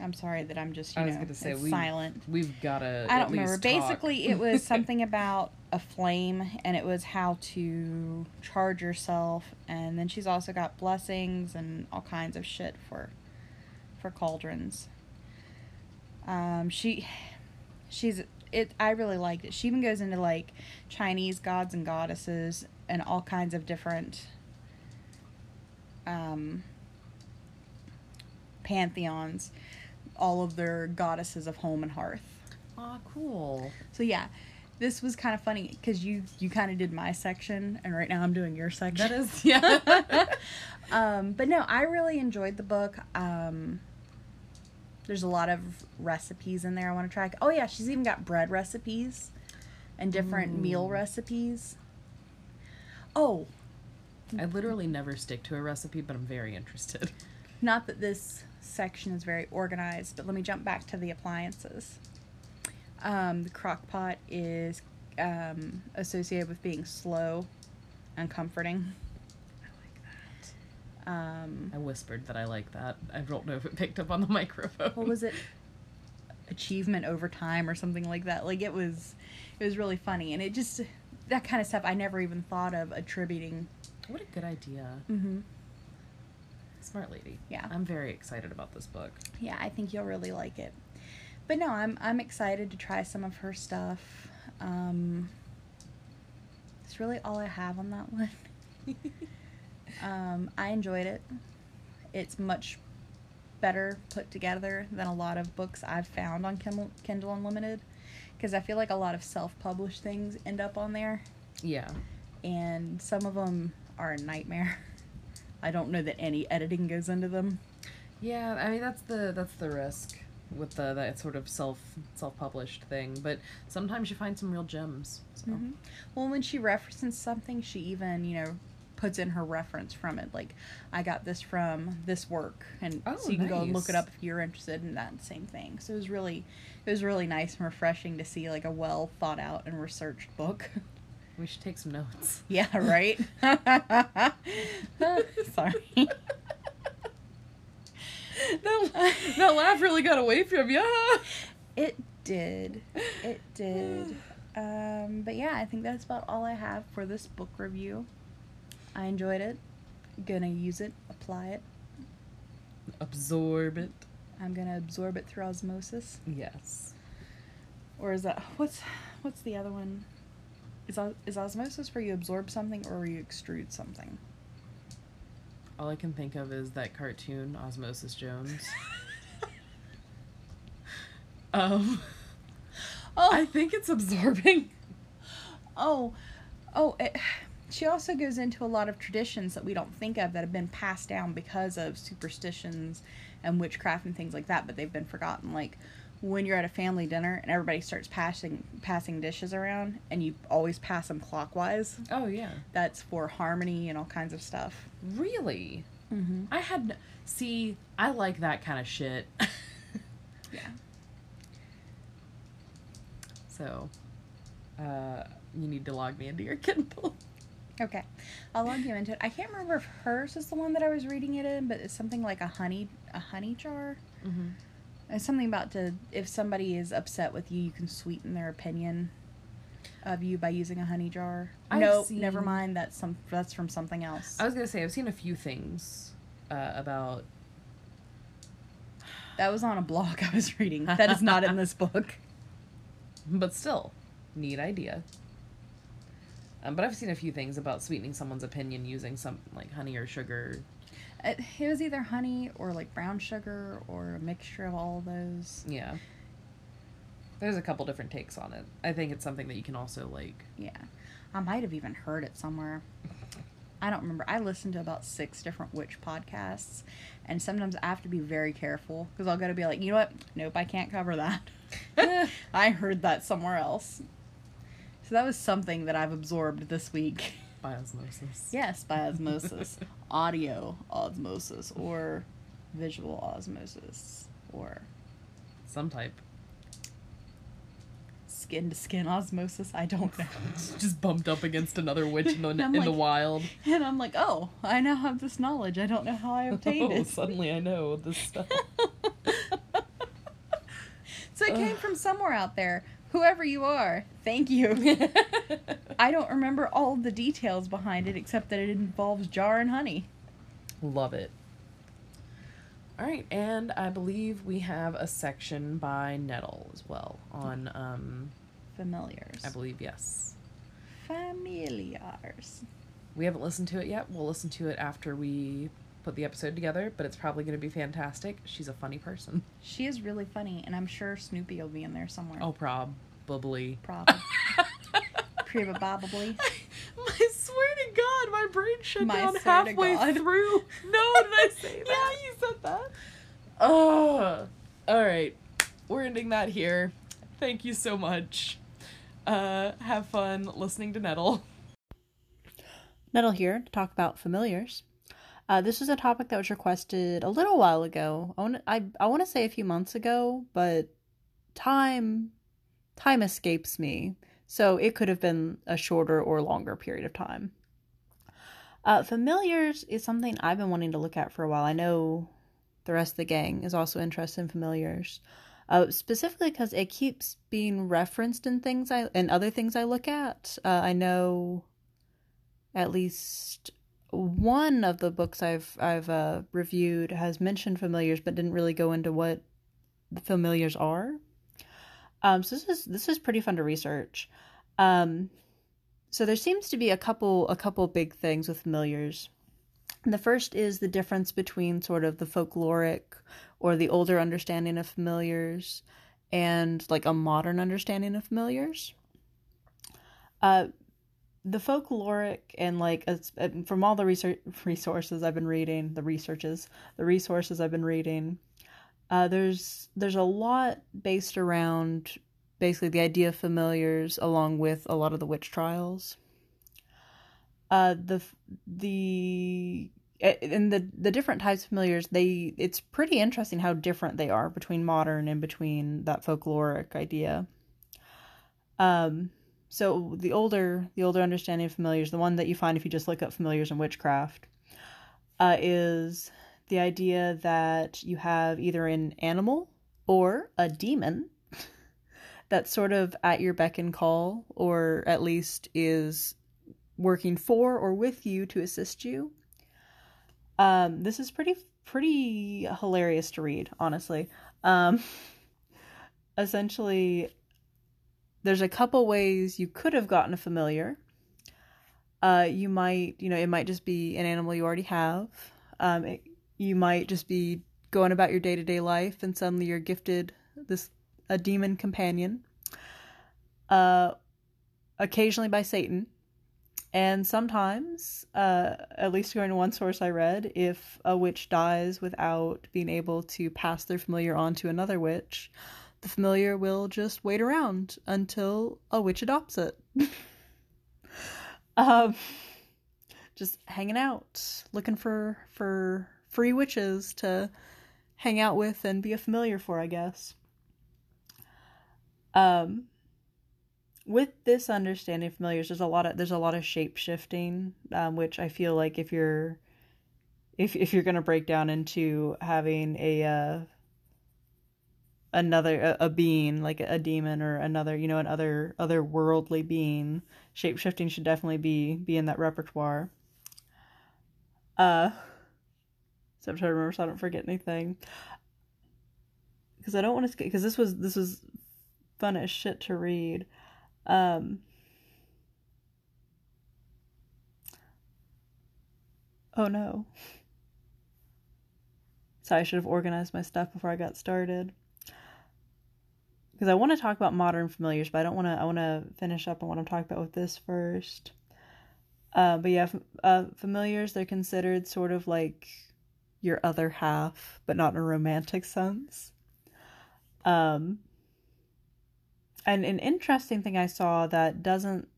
I'm sorry that I'm just, you I was know, gonna say, we- silent. We've gotta. I don't remember. talk. Basically, it was [laughs] something about a flame, and it was how to charge yourself. And then she's also got blessings and all kinds of shit for, for cauldrons. Um, she, she's it. I really liked it. She even goes into like Chinese gods and goddesses and all kinds of different, um, pantheons, all of their goddesses of home and hearth. Aw, cool. So yeah, this was kind of funny because you you kind of did my section, and right now I'm doing your section. That is [laughs] yeah. um, but no, I really enjoyed the book. Um, there's a lot of recipes in there I want to try. Oh yeah, she's even got bread recipes and different meal recipes. Oh, I literally never stick to a recipe, but I'm very interested. not that this section is very organized, but let me jump back to the appliances. Um, the crock pot is um, associated with being slow and comforting. I like that. Um, I whispered that I like that. I don't know if it picked up on the [laughs] microphone. what was it? Achievement over time or something like that. Like it was, it was really funny, and it just that kind of stuff I never even thought of attributing. What a good idea. Mm-hmm. Smart lady. Yeah. I'm very excited about this book. Yeah, I think you'll really like it. But no, I'm I'm excited to try some of her stuff. Um, it's really all I have on that one. [laughs] um, I enjoyed it. It's much better put together than a lot of books I've found on Kindle, Kindle Unlimited because I feel like a lot of self-published things end up on there Yeah. and some of them are a nightmare. I don't know that any editing goes into them. Yeah, I mean that's the that's the risk with the that sort of self self published thing. But sometimes you find some real gems. So Mhm. Well, when she references something, she even, you know, puts in her reference from it. Like, I got this from this work, and Oh, so you can go and look it up if you're interested in that same thing. So it was really, it was really nice and refreshing to see like a well thought out and researched book. [laughs] we should take some notes. [laughs] yeah, right. [laughs] Sorry. that, that laugh really got away from you. It did. It did. Um, but yeah, I think that's about all I have for this book review. I enjoyed it. Gonna use it, apply it. Absorb it. I'm gonna absorb it through osmosis. Yes. Or is that what's what's the other one? Is is osmosis where you absorb something or where you extrude something? All I can think of is that cartoon, Osmosis Jones. [laughs] um, Oh, I think it's absorbing. oh, oh! It, she also goes into a lot of traditions that we don't think of that have been passed down because of superstitions and witchcraft and things like that, but they've been forgotten. Like when you're at a family dinner and everybody starts passing passing dishes around and you always pass them clockwise. Oh yeah. That's for harmony and all kinds of stuff. Really? Mm-hmm. I had see. I like that kind of shit. [laughs] Yeah. so, uh, you need to log me into your [laughs] Kindle. Okay. I'll log you into it. I can't remember if hers is the one that I was reading it in, but it's something like a honey a honey jar. Mm-hmm. It's something about to if somebody is upset with you, you can sweeten their opinion of you by using a honey jar. I've no, seen- never mind. That's some that's from something else. I was gonna say I've seen a few things uh, about. That was on a blog [laughs] I was reading. That is not in this [laughs] book. but still, neat idea. Um, but I've seen a few things about sweetening someone's opinion using some like honey or sugar. It, it was either honey or like brown sugar or a mixture of all of those. Yeah. There's a couple different takes on it. I think it's something that you can also like. Yeah. I might have even heard it somewhere. [laughs] I don't remember. I listened to about six different witch podcasts, and sometimes I have to be very careful because I'll go to be like, you know what? Nope, I can't cover that. [laughs] [laughs] I heard that somewhere else. So that was something that I've absorbed this week. By osmosis. yes, by osmosis, [laughs] audio osmosis, or visual osmosis, or Some type. skin to skin osmosis. I don't know. [laughs] Just bumped up against another witch in the, in the wild. And I'm like, oh, I now have this knowledge. I don't know how I obtained [laughs] Oh, it. suddenly I know this stuff. So it came from somewhere out there. Whoever you are, thank you. [laughs] I don't remember all the details behind it except that it involves jar and honey. Love it. All right, and I believe we have a section by Nettle as well on. um Familiars. I believe yes. Familiars. We haven't listened to it yet. We'll listen to it after we put the episode together, but it's probably going to be fantastic. She's a funny person. She is really funny, and I'm sure Snoopy will be in there somewhere. Oh, probably. Probably. [laughs] Probably. I swear to God, my brain shut My down halfway through. No, did I say [laughs] that? yeah, you said that. Oh, all right. We're ending that here. Thank you so much. Uh, have fun listening to Nettle. Nettle here to talk about familiars. Uh, this is a topic that was requested a little while ago. I want I, I want to say a few months ago, but time time escapes me. So it could have been a shorter or longer period of time. Uh, familiars is something I've been wanting to look at for a while. I know the rest of the gang is also interested in familiars, uh, specifically because it keeps being referenced in things I and other things I look at. Uh, I know at least one of the books I've I've uh, reviewed has mentioned familiars, but didn't really go into what the familiars are. Um, so this is this is pretty fun to research. Um, so there seems to be a couple a couple big things with familiars. The first is the difference between sort of the folkloric or the older understanding of familiars and like a modern understanding of familiars. Uh, the folkloric and like from all the research resources I've been reading, the researches, the resources I've been reading, uh, there's there's a lot based around basically the idea of familiars, along with a lot of the witch trials. Uh, the the and the the different types of familiars they it's pretty interesting how different they are between modern and between that folkloric idea. Um, so the older the older understanding of familiars, the one that you find if you just look up familiars and witchcraft, uh, is the idea that you have either an animal or a demon [laughs] that's sort of at your beck and call, or at least is working for or with you to assist you. Um, this is pretty pretty hilarious to read, honestly. Um, [laughs] essentially, there's a couple ways you could have gotten a familiar. Uh, you might, you know, it might just be an animal you already have. Um, it, you might just be going about your day to day life, and suddenly you're gifted this a demon companion. Uh, occasionally by Satan, and sometimes, uh, at least according to one source I read, if a witch dies without being able to pass their familiar on to another witch, the familiar will just wait around until a witch adopts it. [laughs] um, just hanging out, looking for for free witches to hang out with and be a familiar for, I guess. Um, with this understanding of familiars, there's a lot of there's a lot of shape shifting, um, which I feel like if you're if if you're gonna break down into having a uh, another a, a, being like a demon or another you know an other other worldly being, shape shifting should definitely be be in that repertoire. Uh, so I'm trying to remember so I don't forget anything. Because I don't want to because this was this was fun as shit to read. Um, oh no. Sorry, I should have organized my stuff before I got started. Because I want to talk about modern familiars, but I don't want to. I want to finish up on what I'm talking about with this first. Uh, but yeah, uh, familiars, they're considered sort of like your other half, but not in a romantic sense. Um, and an interesting thing I saw that doesn't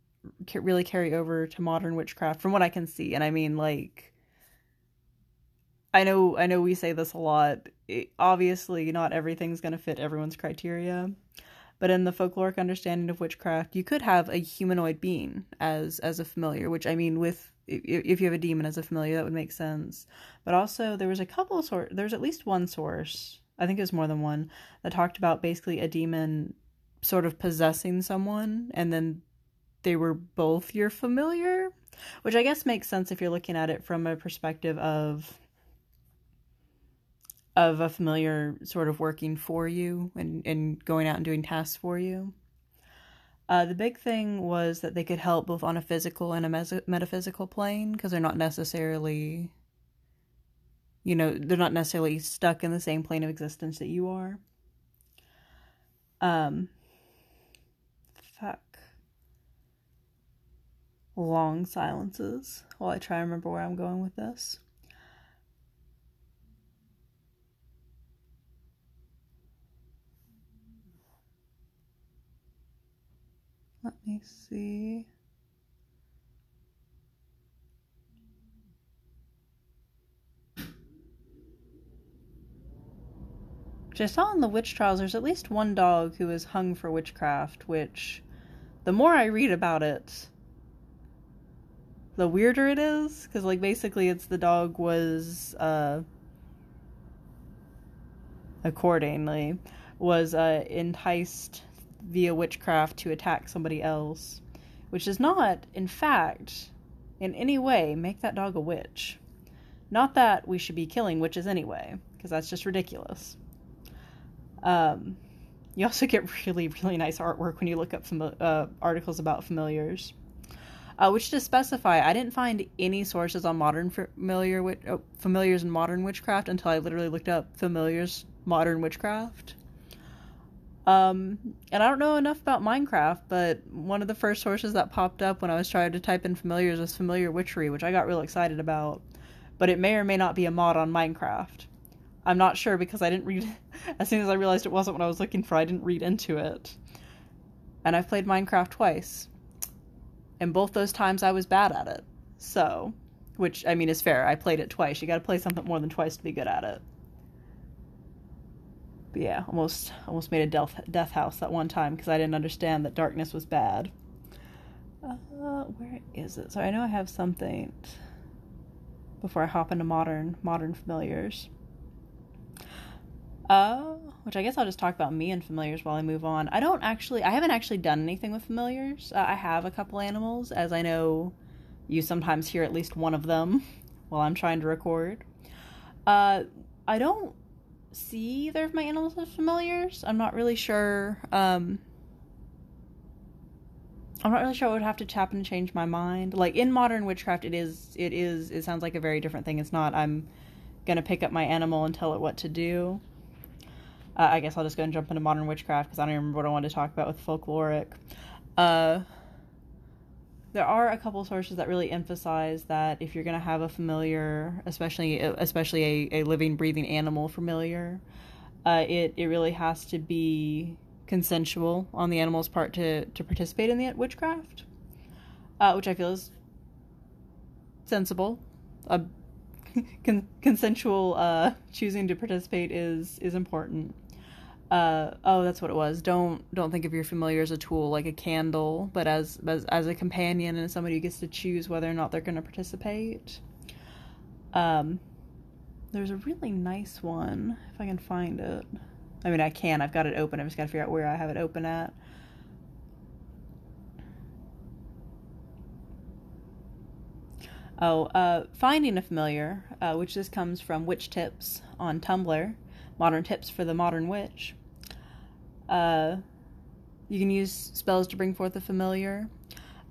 really carry over to modern witchcraft, from what I can see, and I mean, like, I know, I know, we say this a lot. It, obviously, not everything's going to fit everyone's criteria, but in the folkloric understanding of witchcraft, you could have a humanoid being as as a familiar. Which I mean, with if you have a demon as a familiar, that would make sense. But also, there was a couple of sort. There's at least one source. I think it was more than one that talked about basically a demon sort of possessing someone, and then they were both your familiar, which I guess makes sense if you're looking at it from a perspective of of a familiar sort of working for you and, and going out and doing tasks for you. Uh, the big thing was that they could help both on a physical and a metaphysical plane because they're not necessarily, you know, they're not necessarily stuck in the same plane of existence that you are. Um, fuck. Long silences while I try to remember where I'm going with this. Let see. Which I saw in the witch trials, there's at least one dog who is hung for witchcraft, which the more I read about it, the weirder it is. Because, like, basically, it's the dog was, uh, accordingly, was uh, enticed via witchcraft to attack somebody else, which does not, in fact, in any way make that dog a witch. Not that we should be killing witches anyway, because that's just ridiculous. Um, you also get [laughs] really, really nice artwork when you look up fami- uh, articles about familiars. Uh, which to specify, I didn't find any sources on modern familiar witch- oh, familiars and modern witchcraft until I literally looked up familiars modern witchcraft. Um, and I don't know enough about Minecraft, but one of the first sources that popped up when I was trying to type in familiars was familiar witchery, which I got real excited about. But it may or may not be a mod on Minecraft. I'm not sure because I didn't read. [laughs] as soon as I realized it wasn't what I was looking for, I didn't read into it. And I've played Minecraft twice. And both those times I was bad at it. So, which I mean is fair. I played it twice. You got to play something more than twice to be good at it. But yeah, almost almost made a death death house that one time because I didn't understand that darkness was bad. Uh, where is it? So I know I have something before I hop into modern modern familiars. Uh, which I guess I'll just talk about me and familiars while I move on. I don't actually, I haven't actually done anything with familiars. Uh, I have a couple animals, as I know you sometimes hear at least one of them [laughs] while I'm trying to record. Uh, I don't see either of my animals as familiars. I'm not really sure. Um, I'm not really sure what would have to happen to change my mind. Like in modern witchcraft, it is, it is, it sounds like a very different thing. It's not. I'm gonna pick up my animal and tell it what to do. Uh, I guess I'll just go and jump into modern witchcraft because I don't remember what I wanted to talk about with folkloric. Uh, there are a couple sources that really emphasize that if you're going to have a familiar, especially especially a, a living, breathing animal familiar, Uh, it it really has to be consensual on the animal's part to to participate in the witchcraft, uh, which I feel is sensible. A [laughs] con- consensual uh, choosing to participate is is important. Uh, oh, that's what it was. Don't don't think of your familiar as a tool like a candle, but as as, as a companion and somebody who gets to choose whether or not they're going to participate. Um, there's a really nice one if I can find it. I mean, I can. I've got it open. I've just got to figure out where I have it open at. Oh, uh, finding a familiar, uh, which this comes from Witch Tips on Tumblr, modern tips for the modern witch. Uh, you can use spells to bring forth a familiar.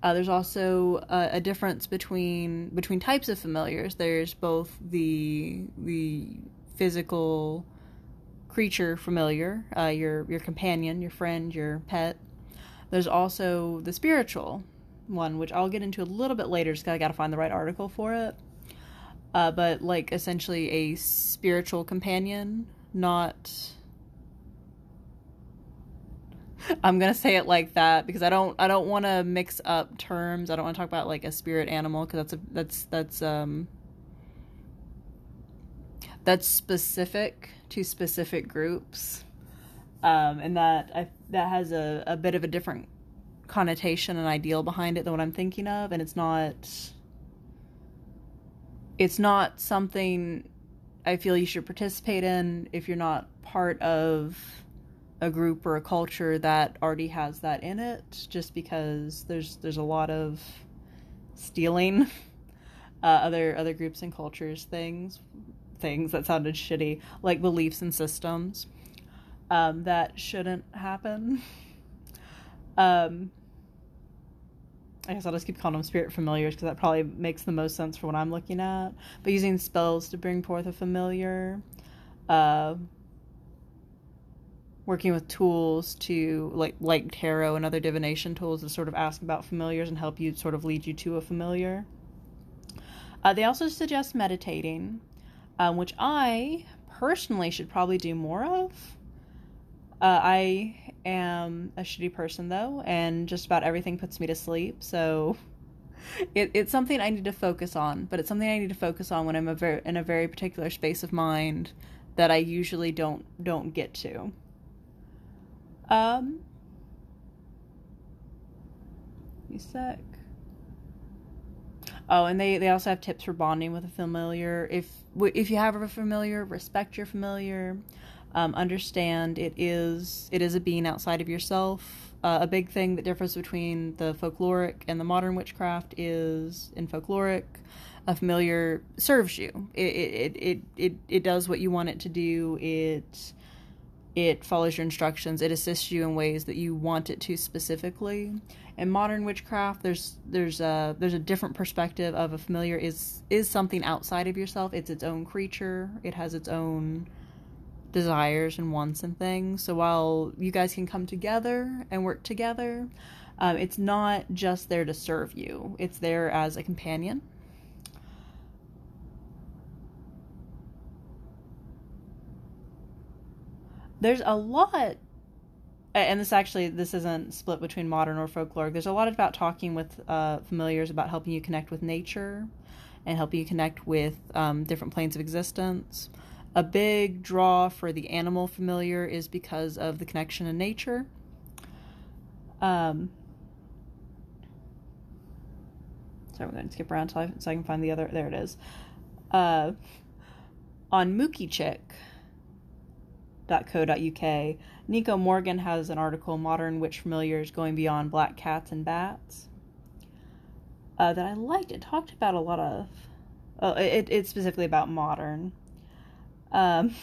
Uh, there's also a, a, difference between between types of familiars. There's both the the physical creature familiar, uh, your your companion, your friend, your pet. There's also the spiritual one, which I'll get into a little bit later. Just I got to find the right article for it. Uh, but like essentially a spiritual companion, not I'm gonna say it like that because I don't I don't want to mix up terms. I don't want to talk about like a spirit animal because that's a that's that's um that's specific to specific groups, um, and that I that has a, a bit of a different connotation and ideal behind it than what I'm thinking of, and it's not it's not something I feel you should participate in if you're not part of a group or a culture that already has that in it just because there's there's a lot of stealing [laughs] uh, other other groups and cultures things things that sounded shitty like beliefs and systems um, that shouldn't happen [laughs] um, I guess I'll just keep calling them spirit familiars because that probably makes the most sense for what I'm looking at. But using spells to bring forth a familiar, uh, working with tools to like like tarot and other divination tools to sort of ask about familiars and help you sort of lead you to a familiar. Uh, they also suggest meditating, um, which I personally should probably do more of. Uh, I am a shitty person though, and just about everything puts me to sleep. So [laughs] it, it's something I need to focus on, but it's something I need to focus on when I'm a very, in a very particular space of mind that I usually don't don't get to. Um, you sec. Oh, and they, they also have tips for bonding with a familiar. If if you have a familiar, respect your familiar. Um, understand it is it is a being outside of yourself. Uh, a big thing that differs between the folkloric and the modern witchcraft is in folkloric, a familiar serves you. It it it it, it does what you want it to do. It it follows your instructions. It assists you in ways that you want it to specifically. In modern witchcraft there's there's a there's a different perspective of a familiar is is something outside of yourself. It's its own creature. It has its own desires and wants and things. So while you guys can come together and work together um, it's not just there to serve you. It's there as a companion there's a lot and this actually this isn't split between modern or folklore. There's a lot about talking with uh, familiars about helping you connect with nature and helping you connect with um, different planes of existence. A big draw for the animal familiar is because of the connection in nature. Um, sorry i'm going to skip around so I, can find the other there it is. Uh, on Mookychick co.uk, Nico Morgan has an article, Modern Witch Familiars Going Beyond Black Cats and Bats, uh, that I liked. It talked about a lot of. Oh, it, it's specifically about modern. Um,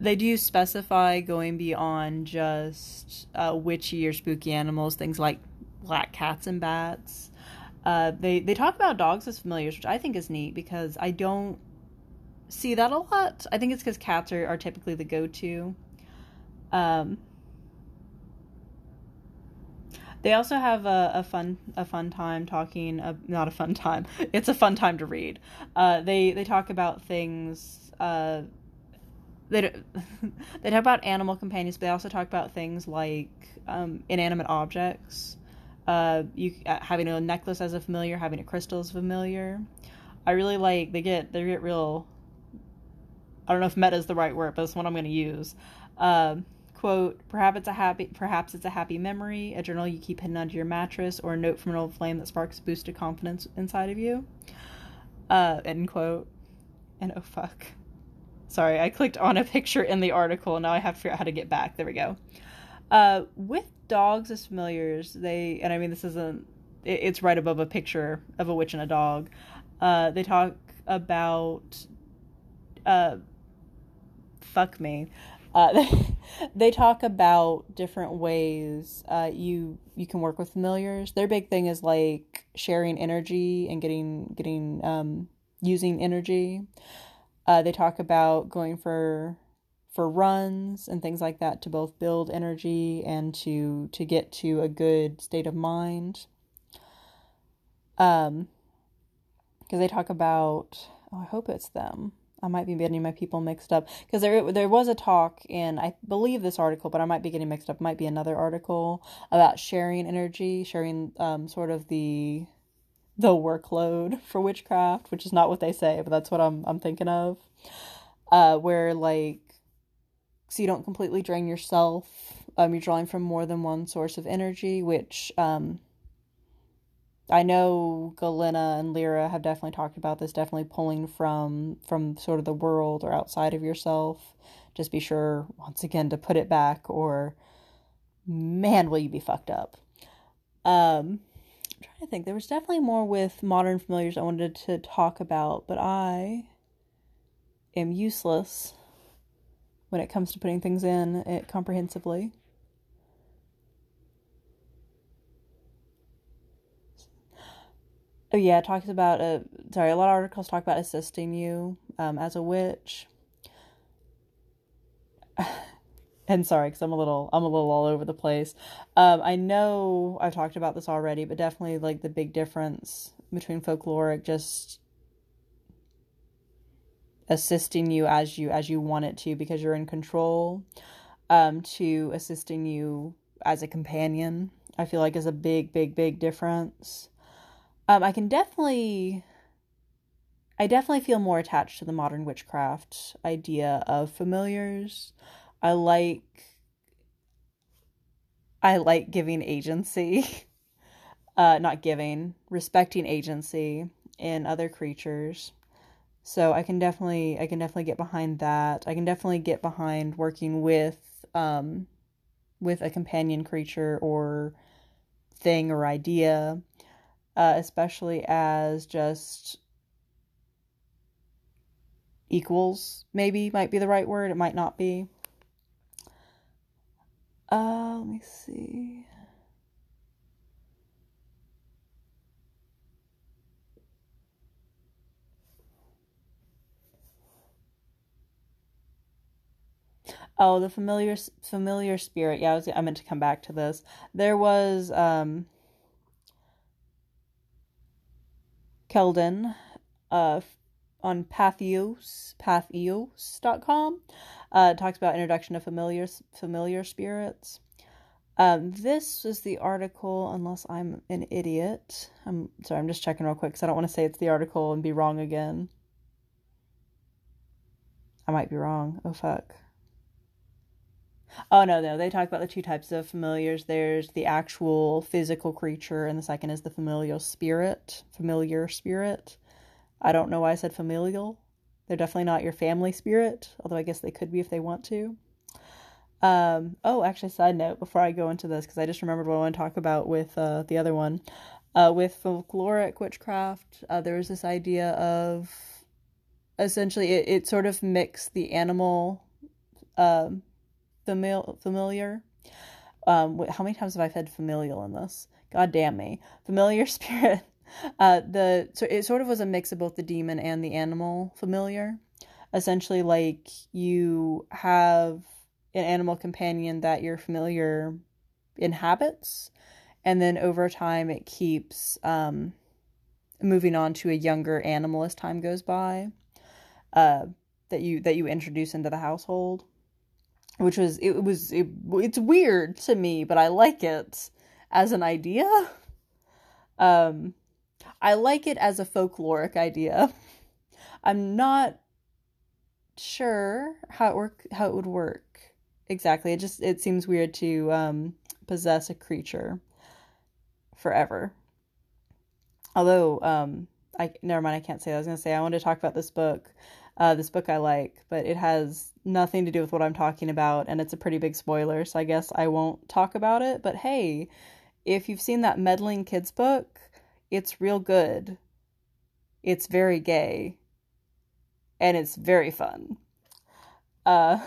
they do specify going beyond just uh, witchy or spooky animals, things like black cats and bats. Uh, they they talk about dogs as familiars, which I think is neat because I don't see that a lot. I think it's because cats are, are typically the go to. Um, they also have a, a fun a fun time talking. Uh, not a fun time. [laughs] It's a fun time to read. Uh, they they talk about things uh, they [laughs] they talk about animal companions, but they also talk about things like um, inanimate objects. Uh, you uh, having a necklace as a familiar, having a crystal as a familiar. I really like they get they get real. I don't know if meta is the right word, but it's what I'm going to use. Uh, quote: Perhaps it's a happy, perhaps it's a happy memory, a journal you keep hidden under your mattress, or a note from an old flame that sparks boosted confidence inside of you. Uh, end quote. And oh fuck. Sorry, I clicked on a picture in the article. Now I have to figure out how to get back. There we go. Uh, with dogs as familiars, they and I mean this isn't. It, it's right above a picture of a witch and a dog. Uh, they talk about. Uh, fuck me. Uh, [laughs] they, talk about different ways uh, you you can work with familiars. Their big thing is like sharing energy and getting getting um, using energy. Uh, they talk about going for for runs and things like that to both build energy and to to get to a good state of mind. Um, because they talk about oh, I hope it's them. I might be getting my people mixed up because there there was a talk in I believe this article, but I might be getting mixed up. Might be another article about sharing energy, sharing um sort of the the workload [laughs] for witchcraft, which is not what they say, but that's what I'm I'm thinking of. Uh, where like so you don't completely drain yourself. Um, you're drawing from more than one source of energy, which um, I know Galena and Lyra have definitely talked about this. Definitely pulling from from sort of the world or outside of yourself. Just be sure once again to put it back, or man, will you be fucked up. Um, I'm trying to think. There was definitely more with modern familiars I wanted to talk about, but I am useless when it comes to putting things in it comprehensively. Oh yeah, it talks about a uh, sorry, a lot of articles talk about assisting you um, as a witch. [laughs] and sorry because i'm a little i'm a little all over the place um, i know i've talked about this already but definitely like the big difference between folkloric just assisting you as you as you want it to because you're in control um, to assisting you as a companion i feel like is a big big big difference um, i can definitely i definitely feel more attached to the modern witchcraft idea of familiars I like I like giving agency. [laughs] Uh not giving, respecting agency in other creatures. So I can definitely I can definitely get behind that. I can definitely get behind working with um with a companion creature or thing or idea, uh, especially as just equals, maybe might be the right word. It might not be. Uh, let me see. Oh, the familiar familiar spirit. Yeah, I was I meant to come back to this. There was um Kelden uh on Patheos patheos.com uh, talks about introduction to familiar familiar spirits. Um, this is the article, unless I'm an idiot. I'm sorry, I'm just checking real quick because I don't want to say it's the article and be wrong again. I might be wrong. Oh fuck. Oh no, no, they talk about the two types of familiars. There's the actual physical creature, and the second is the familial spirit, familiar spirit. I don't know why I said familial. They're definitely not your family spirit, although I guess they could be if they want to. Um, oh, actually, side note before I go into this, because I just remembered what I want to talk about with uh, the other one. Uh, with folkloric witchcraft, uh, there was this idea of essentially it, it sort of mixed the animal um, famil- familiar. Um, how many times have I said familial in this? God damn me. Familiar [laughs] spirit uh, the so it sort of was a mix of both the demon and the animal familiar. Essentially, like you have an animal companion that your familiar inhabits, and then over time it keeps um, moving on to a younger animal as time goes by. Uh, that you that you introduce into the household, which was it was it, it's weird to me, but I like it as an idea. Um, I like it as a folkloric idea. I'm not sure how it work how it would work exactly. It just it seems weird to um, possess a creature forever. Although um, I never mind, I can't say. That. I was gonna say I wanted to talk about this book, uh, this book I like, but it has nothing to do with what I'm talking about, and it's a pretty big spoiler. So I guess I won't talk about it. But hey, if you've seen that meddling kids book, it's real good. It's very gay, and it's very fun. Uh,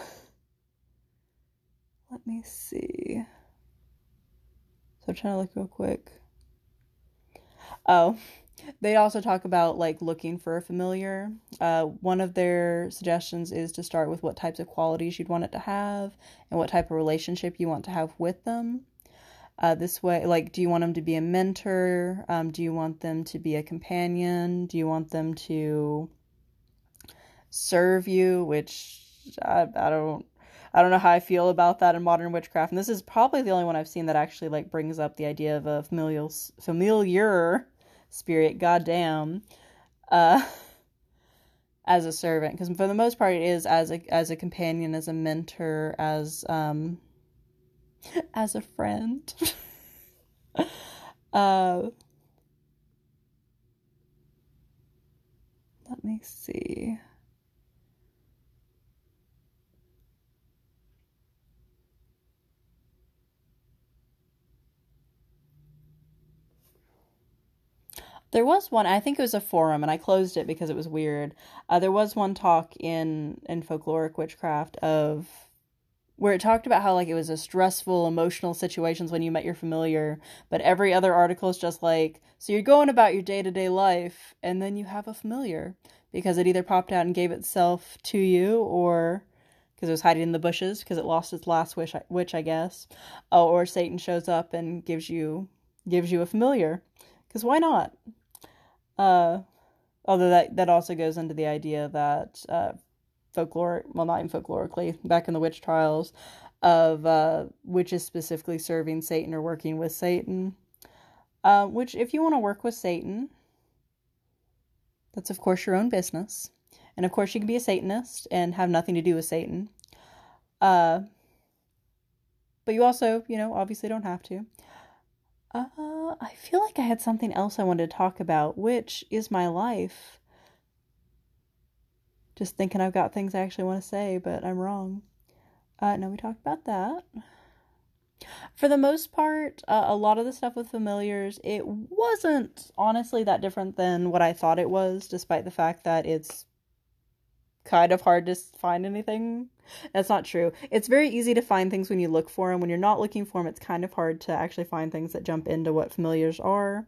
[laughs] let me see. So I'm trying to look real quick. Oh, they also talk about like looking for a familiar. Uh, one of their suggestions is to start with what types of qualities you'd want it to have and what type of relationship you want to have with them. Uh, this way, like, do you want them to be a mentor? Um, do you want them to be a companion? Do you want them to serve you? Which I, I don't I don't know how I feel about that in modern witchcraft. And this is probably the only one I've seen that actually like brings up the idea of a familial familiar spirit, goddamn, uh, [laughs] as a servant. Because for the most part, it is as a as a companion, as a mentor, as um, [laughs] as a friend. [laughs] uh, let me see. There was one, I think it was a forum, and I closed it because it was weird. Uh, there was one talk in in folkloric witchcraft of where it talked about how like it was a stressful emotional situations when you met your familiar but every other article is just like so you're going about your day-to-day life and then you have a familiar because it either popped out and gave itself to you or because it was hiding in the bushes because it lost its last wish which i guess oh, or satan shows up and gives you gives you a familiar because why not uh, although that that also goes into the idea that uh, folklore, well, not even folklorically, back in the witch trials, of uh, witches specifically serving Satan or working with Satan. Uh, which, if you want to work with Satan, that's of course your own business, and of course you can be a Satanist and have nothing to do with Satan. Uh, but you also, you know, obviously don't have to. Uh, I feel like I had something else I wanted to talk about, which is my life. Just thinking I've got things I actually want to say, but I'm wrong. Uh, no, we talked about that. For the most part, uh, a lot of the stuff with familiars, it wasn't honestly that different than what I thought it was, despite the fact that it's kind of hard to find anything. That's not true. It's very easy to find things when you look for them. When you're not looking for them, it's kind of hard to actually find things that jump into what familiars are.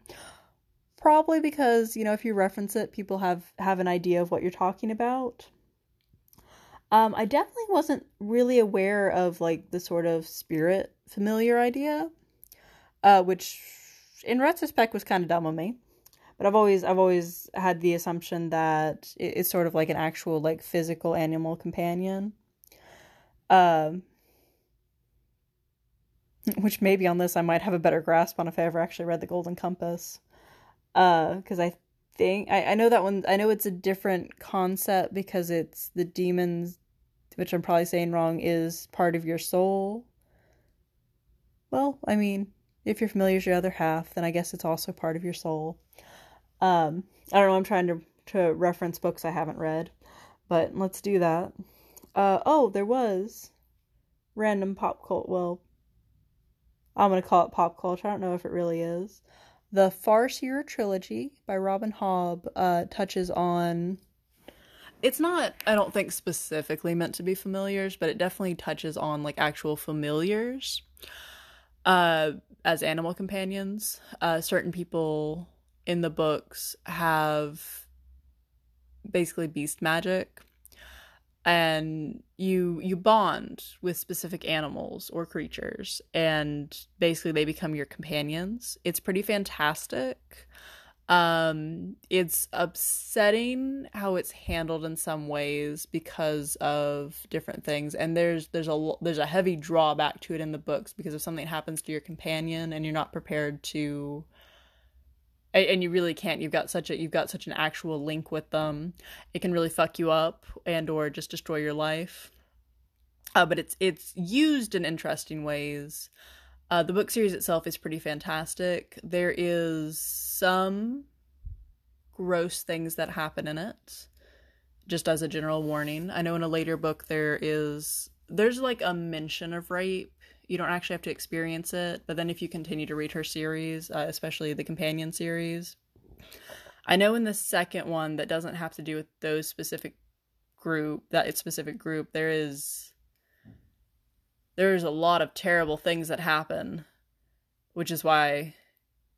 Probably because, you know, if you reference it, people have have an idea of what you're talking about. Um, I definitely wasn't really aware of like the sort of spirit familiar idea, uh, which in retrospect was kind of dumb of me but I've always I've always had the assumption that it's sort of like an actual like physical animal companion. Um [laughs] which maybe on this I might have a better grasp on if I ever actually read the Golden Compass. Uh because I think I, I know that one I know it's a different concept because it's the daemons which I'm probably saying wrong is part of your soul. Well, I mean, if you're familiar with your other half, then I guess it's also part of your soul. Um, I don't know. I'm trying to to reference books I haven't read, but let's do that. Uh, oh, there was random pop cult. Well, I'm gonna call it pop culture. I don't know if it really is. The Farseer trilogy by Robin Hobb uh, touches on. It's not, I don't think, specifically meant to be familiars, but it definitely touches on like actual familiars uh, as animal companions. Uh, certain people in the books have basically beast magic. And you you bond with specific animals or creatures and basically they become your companions. It's pretty fantastic. Um, it's upsetting how it's handled in some ways because of different things, and there's there's a there's a heavy drawback to it in the books because if something happens to your companion and you're not prepared to, and you really can't, you've got such a you've got such an actual link with them, it can really fuck you up and or just destroy your life. Uh, but it's it's used in interesting ways. Uh, the book series itself is pretty fantastic. There is some gross things that happen in it, just as a general warning. I know in a later book there is there's like a mention of rape. You don't actually have to experience it, but then if you continue to read her series, uh, especially the companion series, I know in the second one that doesn't have to do with those specific group that specific group there is there's a lot of terrible things that happen, which is why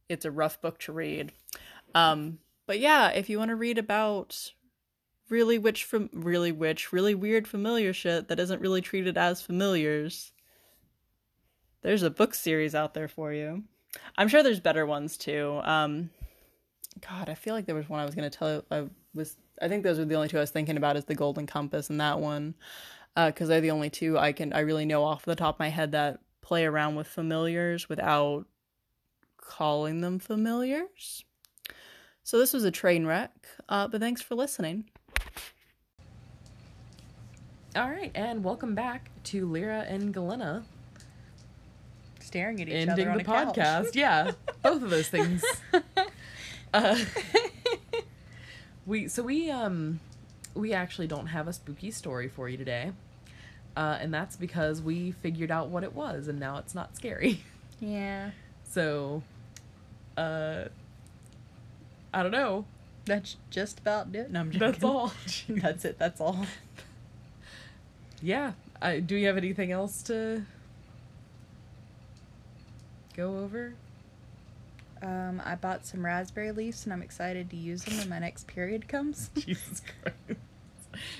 it's a rough book to read. Um, but yeah, if you want to read about really witch from really witch, really weird familiar shit that isn't really treated as familiars, there's a book series out there for you. I'm sure there's better ones too. Um, God, I feel like there was one I was gonna tell. You, I was. I think those were the only two I was thinking about. Is the Golden Compass and that one because uh, they're the only two I can I really know off the top of my head that play around with familiars without calling them familiars. So this was a train wreck, uh, but thanks for listening. All right, and welcome back to Lyra and Galena Staring at each ending other on the podcast. Yeah, [laughs] both of those things. [laughs] uh, we so we um we actually don't have a spooky story for you today. Uh, and that's because we figured out what it was and now it's not scary. Yeah. So, uh, I don't know. That's just about it. No, I'm joking. That's all. [laughs] That's it. That's all. yeah. I, do you have anything else to go over? Um, I bought some raspberry leaves and I'm excited to use them when my next period comes. [laughs] Jesus Christ.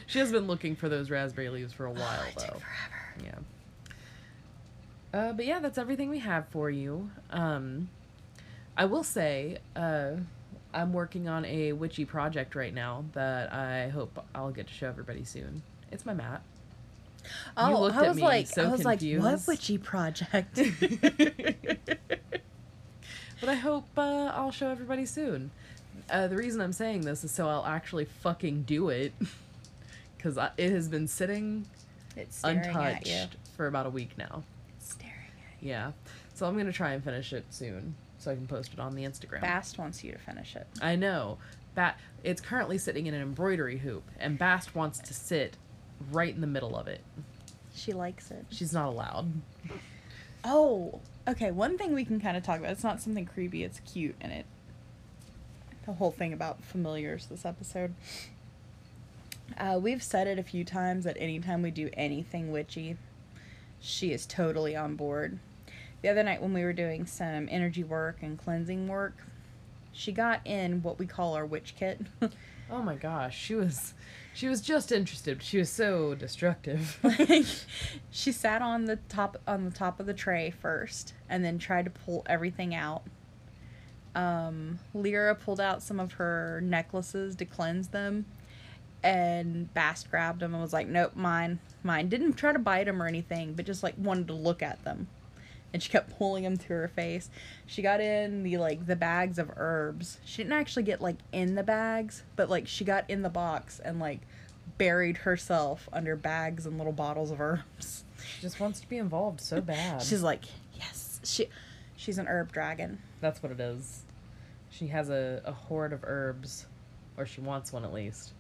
She has been looking for those raspberry leaves for a while, it though. forever. Yeah. Uh, but yeah, that's everything we have for you. Um, I will say, uh, I'm working on a witchy project right now that I hope I'll get to show everybody soon. It's my mat. Oh, I was like, so I was like, what confused. witchy project? [laughs] but I hope uh, I'll show everybody soon. Uh, the reason I'm saying this is so I'll actually fucking do it. [laughs] Because it has been sitting it's staring at you. untouched for about a week now. It's staring at you. Yeah. So I'm going to try and finish it soon so I can post it on the Instagram. Bast wants you to finish it. I know. Ba- it's currently sitting in an embroidery hoop, and Bast wants to sit right in the middle of it. She likes it. She's not allowed. Oh, okay. One thing we can kind of talk about. It's not something creepy. It's cute, and it. The whole thing about familiars this episode. Uh, we've said it a few times that anytime we do anything witchy, she is totally on board. The other night when we were doing some energy work and cleansing work, she got in what we call our witch kit. [laughs] Oh my gosh, she was she was just interested. She was so destructive. like [laughs] she sat on the top on the top of the tray first and then tried to pull everything out um lyra pulled out some of her necklaces to cleanse them and bast grabbed them and was like nope mine mine didn't try to bite them or anything but just like wanted to look at them and she kept pulling them to her face she got in the like the bags of herbs she didn't actually get like in the bags but like she got in the box and like buried herself under bags and little bottles of herbs she just wants to be involved so [laughs] bad. she's like yes she she's an herb dragon That's what it is. She has a, a hoard of herbs, or she wants one at least.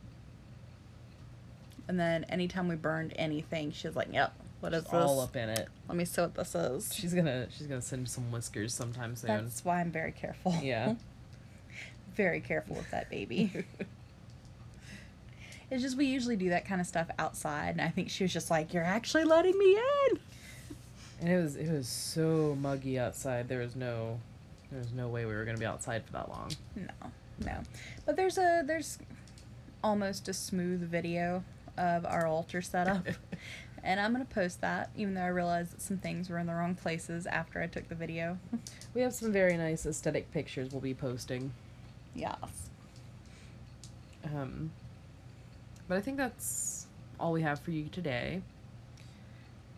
and then anytime we burned anything she's like yep what is She's this all up in it. let me see what this is She's gonna she's gonna send some whiskers sometime soon. that's why i'm very careful Yeah. [laughs] very careful with that baby [laughs] It's just we usually do that kind of stuff outside, and I think she was just like, "You're actually letting me in." And it was it was so muggy outside. There was no there was no way we were gonna be outside for that long. No, no, but there's a there's almost a smooth video of our altar setup, [laughs] and I'm gonna post that, even though I realized that some things were in the wrong places after I took the video. We have some very nice aesthetic pictures we'll be posting. Yes. Um, but I think that's all we have for you today.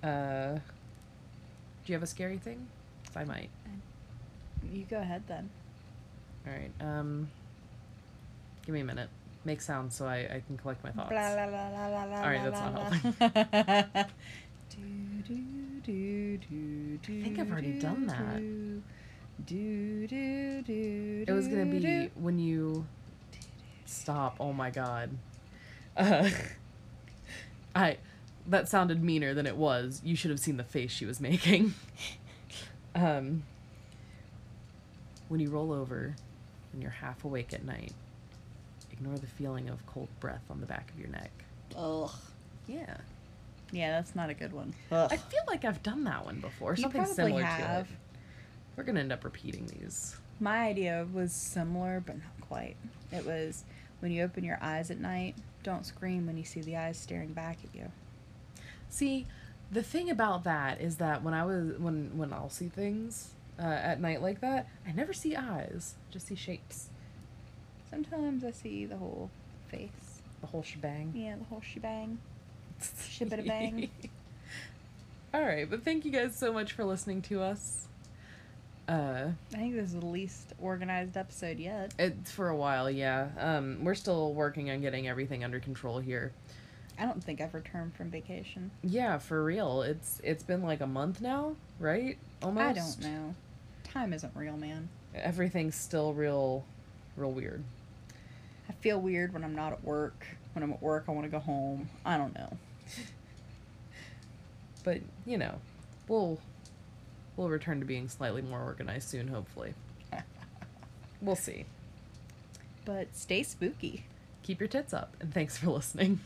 Uh, do you have a scary thing? 'Cause I might. You go ahead then. All right. Um, give me a minute. Make sounds so I, I can collect my thoughts. Blah, la, la, la, la, la, All right, la, that's not la, helping. [laughs] Do, do, do, do, do, think I've already do, done that. Do, do, do, It was gonna be do. when you stop. Oh my god. Uh, [laughs] I that sounded meaner than it was. You should have seen the face she was making. [laughs] um, when you roll over and you're half awake at night, ignore the feeling of cold breath on the back of your neck. Ugh. Yeah. Yeah, that's not a good one. I feel like I've done that one before. You Something probably similar to have. it. We're gonna end up repeating these. My idea was similar, but not quite. It was when you open your eyes at night, don't scream when you see the eyes staring back at you. See, the thing about that is that when I was when when I'll see things uh, at night like that, I never see eyes, just see shapes, Sometimes I see the whole face. the whole shebang. Yeah, the whole shebang. [laughs] Shibida-bang. [laughs] All right, but thank you guys so much for listening to us. Uh, I think this is the least organized episode yet. it's for a while, yeah. Um, we're still working on getting everything under control here. I don't think I've returned from vacation. Yeah, for real. It's it's been like a month now, right? Almost. I don't know. Time isn't real, man. Everything's still real, real weird. I feel weird when I'm not at work. When I'm at work, I want to go home. I don't know. but you know, we'll we'll return to being slightly more organized soon, hopefully. [laughs] We'll see. But stay spooky. Keep your tits up, and thanks for listening.